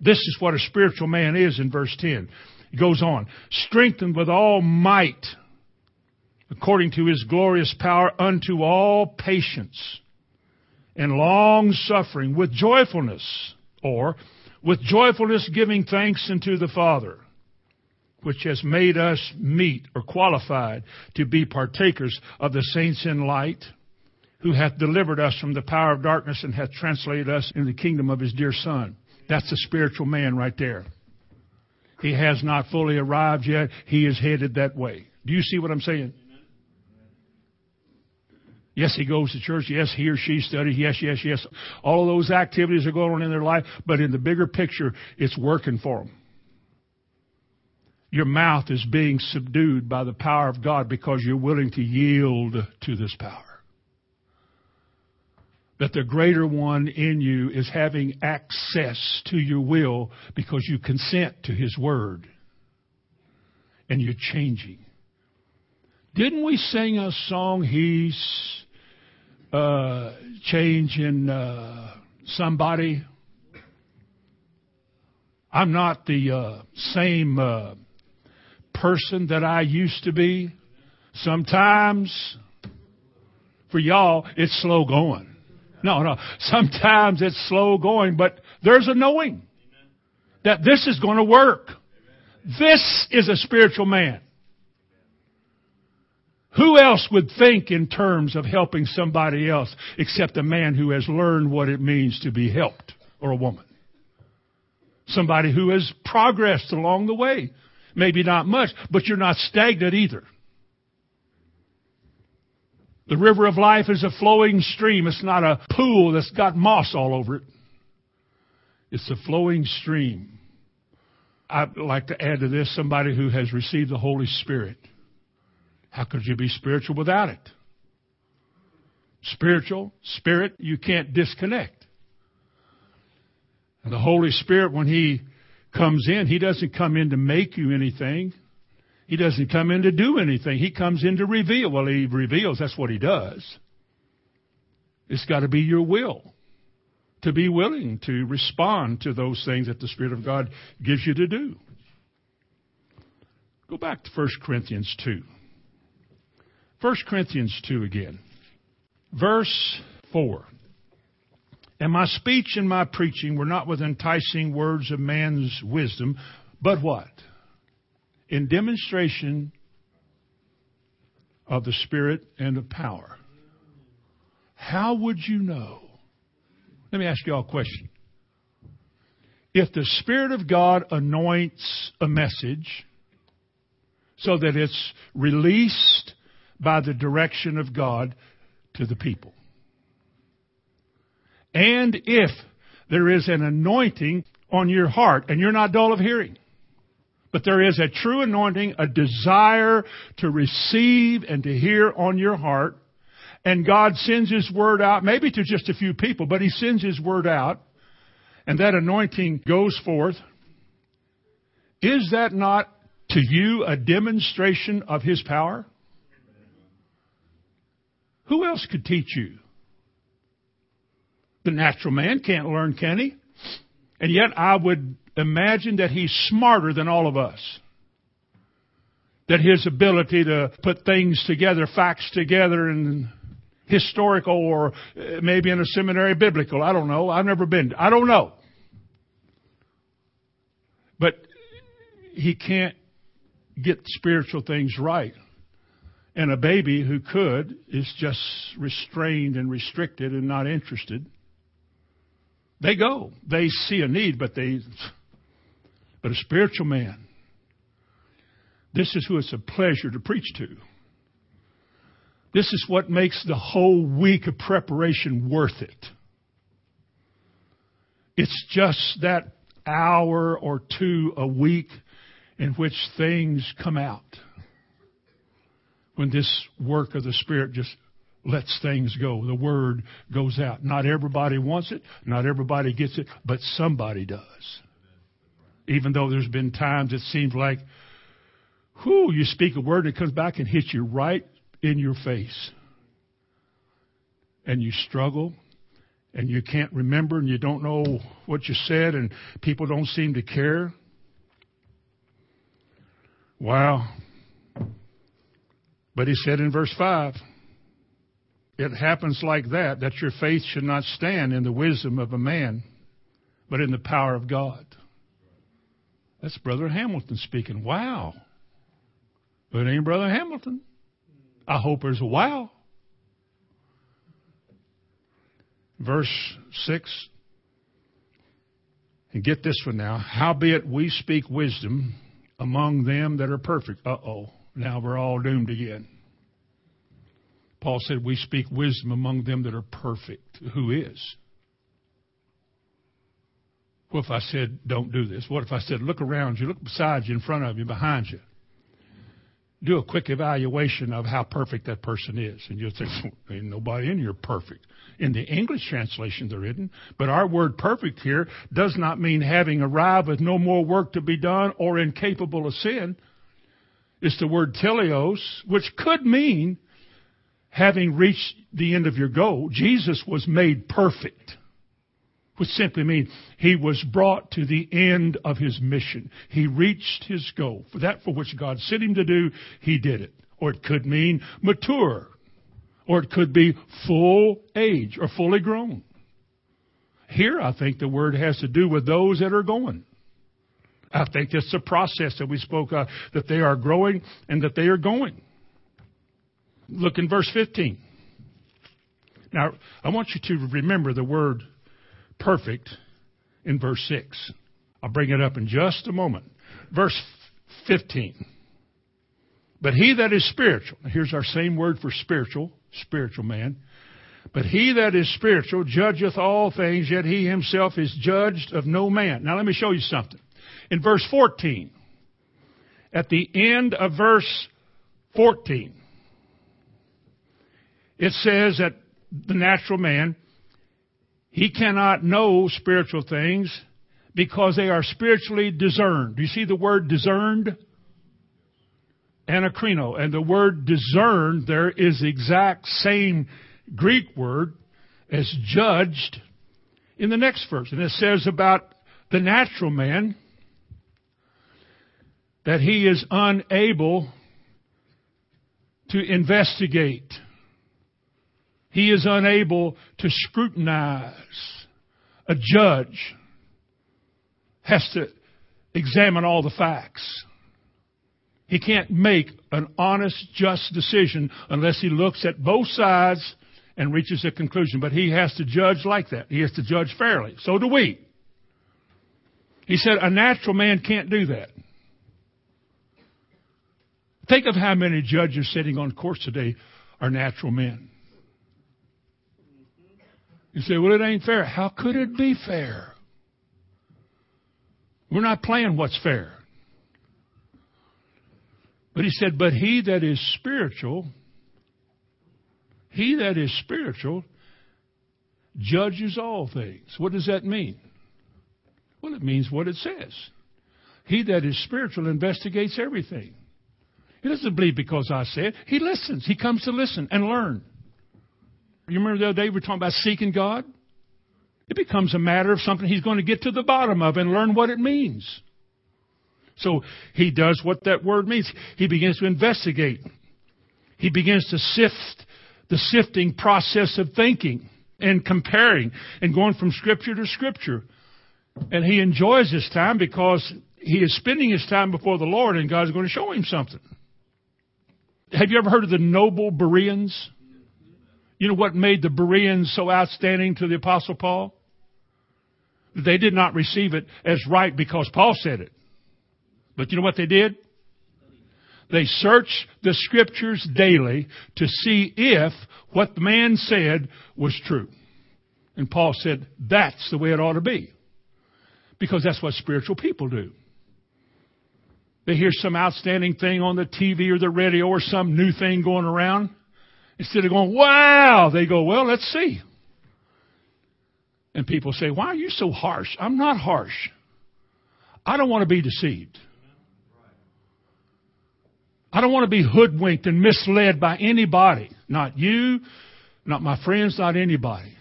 A: This is what a spiritual man is in verse 10. It goes on. Strengthened with all might, according to his glorious power, unto all patience and long suffering with joyfulness, or with joyfulness giving thanks unto the Father which has made us meet or qualified to be partakers of the saints in light, who hath delivered us from the power of darkness and hath translated us in the kingdom of his dear Son. That's the spiritual man right there. He has not fully arrived yet. He is headed that way. Do you see what I'm saying? Yes, he goes to church. Yes, he or she studies. Yes, yes, yes. All of those activities are going on in their life, but in the bigger picture, it's working for them your mouth is being subdued by the power of God because you're willing to yield to this power. That the greater one in you is having access to your will because you consent to his word. And you're changing. Didn't we sing a song, He's uh, changing uh, somebody? I'm not the uh, same uh, person that I used to be. Sometimes, for y'all, it's slow going. No, no. Sometimes it's slow going, but there's a knowing that this is going to work. This is a spiritual man. Who else would think in terms of helping somebody else except a man who has learned what it means to be helped or a woman? Somebody who has progressed along the way. Maybe not much, but you're not stagnant either. The river of life is a flowing stream. It's not a pool that's got moss all over it. It's a flowing stream. I'd like to add to this somebody who has received the Holy Spirit. How could you be spiritual without it? Spiritual, spirit, you can't disconnect. And the Holy Spirit, when He comes in, He doesn't come in to make you anything. He doesn't come in to do anything. He comes in to reveal. Well, He reveals. That's what He does. It's got to be your will to be willing to respond to those things that the Spirit of God gives you to do. Go back to 1 Corinthians 2. 1 Corinthians 2 again. Verse 4. And my speech and my preaching were not with enticing words of man's wisdom, but what? In demonstration of the Spirit and of power. How would you know? Let me ask you all a question. If the Spirit of God anoints a message so that it's released by the direction of God to the people, and if there is an anointing on your heart and you're not dull of hearing, but there is a true anointing, a desire to receive and to hear on your heart, and God sends His word out, maybe to just a few people, but He sends His word out, and that anointing goes forth, is that not to you a demonstration of His power? Who else could teach you? The natural man can't learn, can he? And yet I would imagine that he's smarter than all of us. That his ability to put things together, facts together, and historical or uh, maybe in a seminary biblical. I don't know. I've never been. I don't know. But he can't get spiritual things right. And a baby who could is just restrained and restricted and not interested. They go. They see a need, but they, but a spiritual man, this is who it's a pleasure to preach to. This is what makes the whole week of preparation worth it. It's just that hour or two a week in which things come out. When this work of the Spirit just lets things go. The word goes out. Not everybody wants it. Not everybody gets it, but somebody does. Even though there's been times it seems like, whoo, you speak a word and it comes back and hits you right in your face. And you struggle and you can't remember and you don't know what you said and people don't seem to care. Wow. But he said in verse 5, it happens like that, that your faith should not stand in the wisdom of a man, but in the power of God. That's Brother Hamilton speaking. Wow. But it ain't Brother Hamilton. I hope there's a wow. Verse 6. And get this one now. Howbeit we speak wisdom among them that are perfect. Uh oh. Now we're all doomed again. Paul said, We speak wisdom among them that are perfect. Who is? What if I said, Don't do this? What if I said, Look around you, look beside you, in front of you, behind you? Do a quick evaluation of how perfect that person is. And you'll think, Ain't nobody in here perfect. In the English translation, there isn't. But our word perfect here does not mean having arrived with no more work to be done or incapable of sin. It's the word teleios, which could mean having reached the end of your goal, Jesus was made perfect, which simply means he was brought to the end of his mission. He reached his goal. For that for which God sent him to do, he did it. Or it could mean mature. Or it could be full age or fully grown. Here, I think the word has to do with those that are going. I think it's a process that we spoke of, that they are growing and that they are going. Look in verse 15. Now, I want you to remember the word perfect in verse 6. I'll bring it up in just a moment. Verse 15. But he that is spiritual, here's our same word for spiritual, spiritual man. But he that is spiritual judgeth all things, yet he himself is judged of no man. Now let me show you something. In verse 14, at the end of verse 14, it says that the natural man, he cannot know spiritual things because they are spiritually discerned. Do you see the word discerned? Anakrino. And the word discerned there is the exact same Greek word as judged in the next verse. And it says about the natural man that he is unable to investigate he is unable to scrutinize. A judge has to examine all the facts. He can't make an honest, just decision unless he looks at both sides and reaches a conclusion. But he has to judge like that. He has to judge fairly. So do we. He said a natural man can't do that. Think of how many judges sitting on courts today are natural men. You say, well, it ain't fair. How could it be fair? We're not playing what's fair. But he said, but he that is spiritual, he that is spiritual judges all things. What does that mean? Well, it means what it says. He that is spiritual investigates everything. He doesn't believe because I said. He listens. He comes to listen and learn. You remember the other day we were talking about seeking God? It becomes a matter of something he's going to get to the bottom of and learn what it means. So he does what that word means. He begins to investigate. He begins to sift the sifting process of thinking and comparing and going from scripture to scripture. And he enjoys this time because he is spending his time before the Lord and God's going to show him something. Have you ever heard of the noble Bereans? You know what made the Bereans so outstanding to the Apostle Paul? They did not receive it as right because Paul said it. But you know what they did? They searched the scriptures daily to see if what the man said was true. And Paul said, that's the way it ought to be. Because that's what spiritual people do. They hear some outstanding thing on the TV or the radio or some new thing going around. Instead of going, wow, they go, well, let's see. And people say, why are you so harsh? I'm not harsh. I don't want to be deceived. I don't want to be hoodwinked and misled by anybody. Not you, not my friends, not anybody.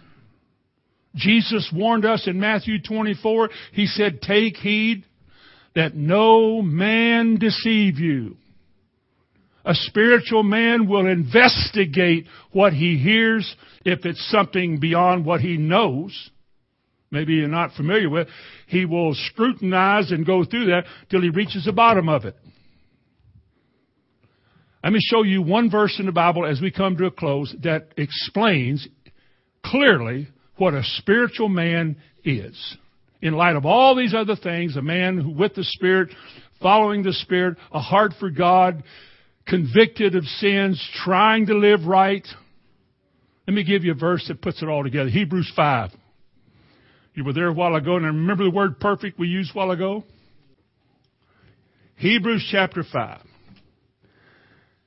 A: Jesus warned us in Matthew 24. He said, take heed that no man deceive you. A spiritual man will investigate what he hears if it's something beyond what he knows. Maybe you're not familiar with. He will scrutinize and go through that till he reaches the bottom of it. Let me show you one verse in the Bible as we come to a close that explains clearly what a spiritual man is. In light of all these other things, a man with the Spirit, following the Spirit, a heart for God, convicted of sins, trying to live right. Let me give you a verse that puts it all together. Hebrews 5. You were there a while ago, and remember the word perfect we used a while ago? Hebrews chapter 5.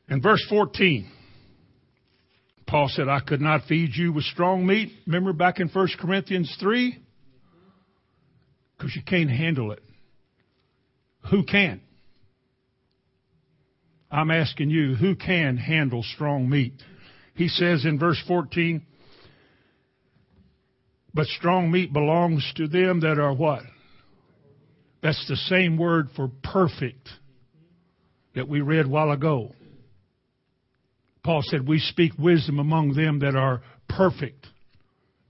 A: And verse 14. Paul said, I could not feed you with strong meat. Remember back in 1 Corinthians 3? Because you can't handle it. Who can? I'm asking you, who can handle strong meat? He says in verse 14, but strong meat belongs to them that are what? That's the same word for perfect that we read while ago. Paul said, we speak wisdom among them that are perfect.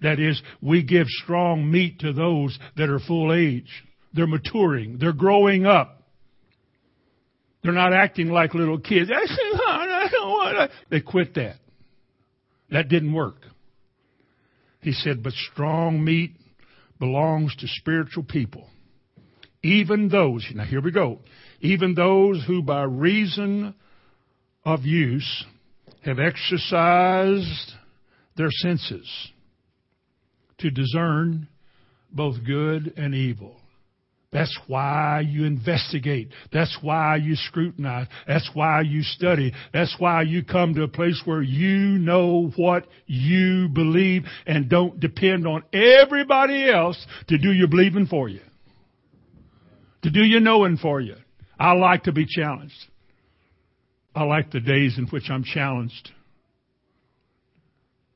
A: That is, we give strong meat to those that are full age. They're maturing. They're growing up. They're not acting like little kids. I said, I don't want to. They quit that. That didn't work. He said, but strong meat belongs to spiritual people. Even those, now here we go, even those who by reason of use have exercised their senses to discern both good and evil. That's why you investigate. That's why you scrutinize. That's why you study. That's why you come to a place where you know what you believe and don't depend on everybody else to do your believing for you. To do your knowing for you. I like to be challenged. I like the days in which I'm challenged.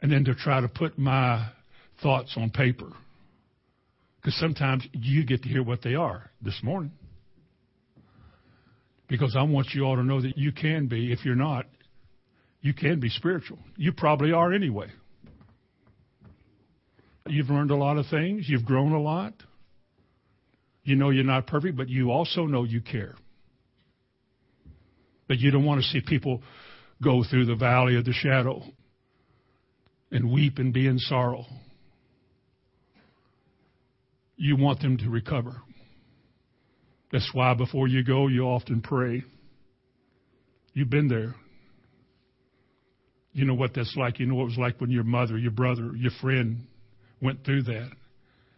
A: And then to try to put my thoughts on paper. Because sometimes you get to hear what they are this morning. Because I want you all to know that you can be, if you're not, you can be spiritual. You probably are anyway. You've learned a lot of things. You've grown a lot. You know you're not perfect, but you also know you care. But you don't want to see people go through the valley of the shadow and weep and be in sorrow. You want them to recover. That's why before you go, you often pray. You've been there. You know what that's like. You know what it was like when your mother, your brother, your friend went through that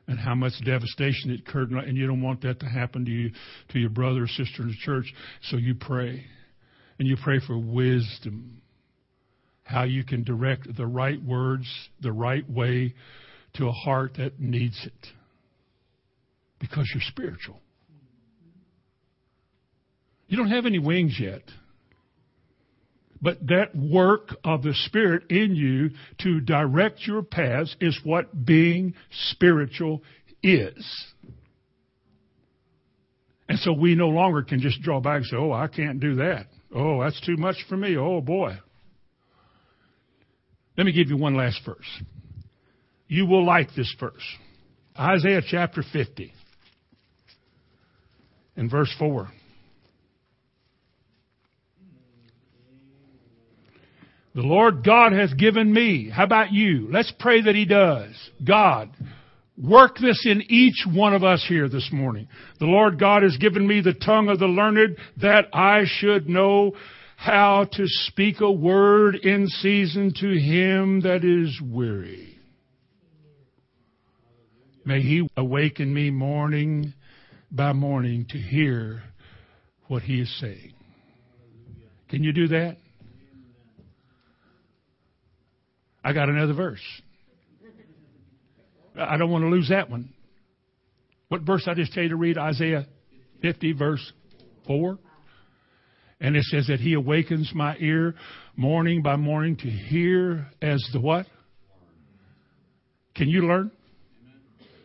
A: and how much devastation it occurred. And you don't want that to happen to you, to your brother or sister in the church. So you pray and you pray for wisdom, how you can direct the right words the right way to a heart that needs it because you're spiritual. You don't have any wings yet. But that work of the Spirit in you to direct your paths is what being spiritual is. And so we no longer can just draw back and say, oh, I can't do that. Oh, that's too much for me. Oh, boy. Let me give you one last verse. You will like this verse. Isaiah chapter 50 and verse 4. The Lord God has given me. How about you? Let's pray that He does. God, work this in each one of us here this morning. The Lord God has given me the tongue of the learned that I should know how to speak a word in season to him that is weary. May he awaken me morning by morning to hear what he is saying. Can you do that? I got another verse. I don't want to lose that one. What verse I just tell you to read? Isaiah 50, verse 4. And it says that he awakens my ear morning by morning to hear as the what? Can you learn?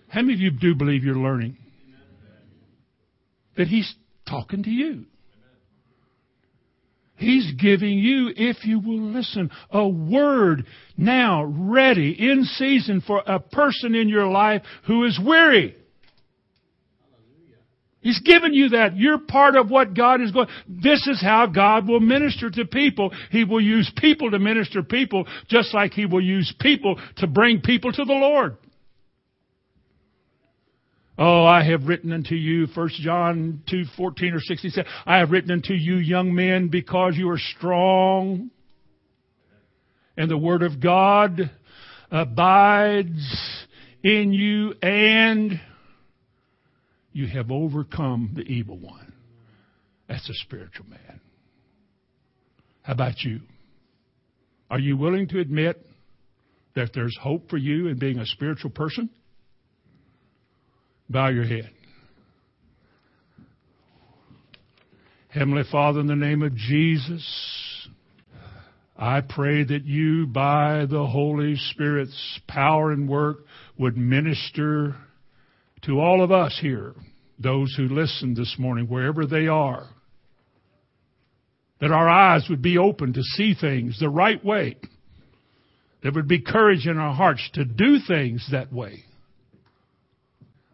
A: How many of you do believe you're learning? That he's talking to you. He's giving you, if you will listen, a word now ready in season for a person in your life who is weary. He's given you that. You're part of what God is going. This is how God will minister to people. He will use people to minister people just like He will use people to bring people to the Lord. Oh, I have written unto you, 1 John 2, 14 or 16 said, I have written unto you young men because you are strong and the word of God abides in you and you have overcome the evil one. That's a spiritual man. How about you? Are you willing to admit that there's hope for you in being a spiritual person? Bow your head. Heavenly Father, in the name of Jesus, I pray that you, by the Holy Spirit's power and work, would minister to all of us here, those who listen this morning, wherever they are, that our eyes would be open to see things the right way. There would be courage in our hearts to do things that way.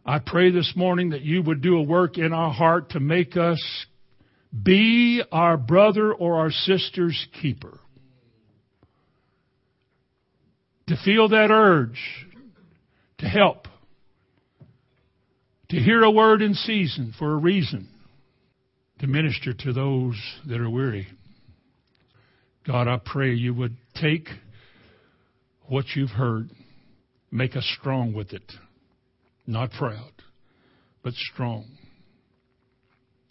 A: I pray this morning that you would do a work in our heart to make us be our brother or our sister's keeper. To feel that urge to help. To hear a word in season for a reason. To minister to those that are weary. God, I pray you would take what you've heard, make us strong with it. Not proud, but strong.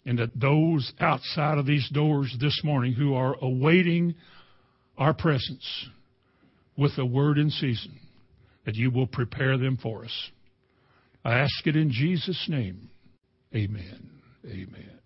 A: And that those outside of these doors this morning who are awaiting our presence with a word in season, that you will prepare them for us. I ask it in Jesus' name. Amen.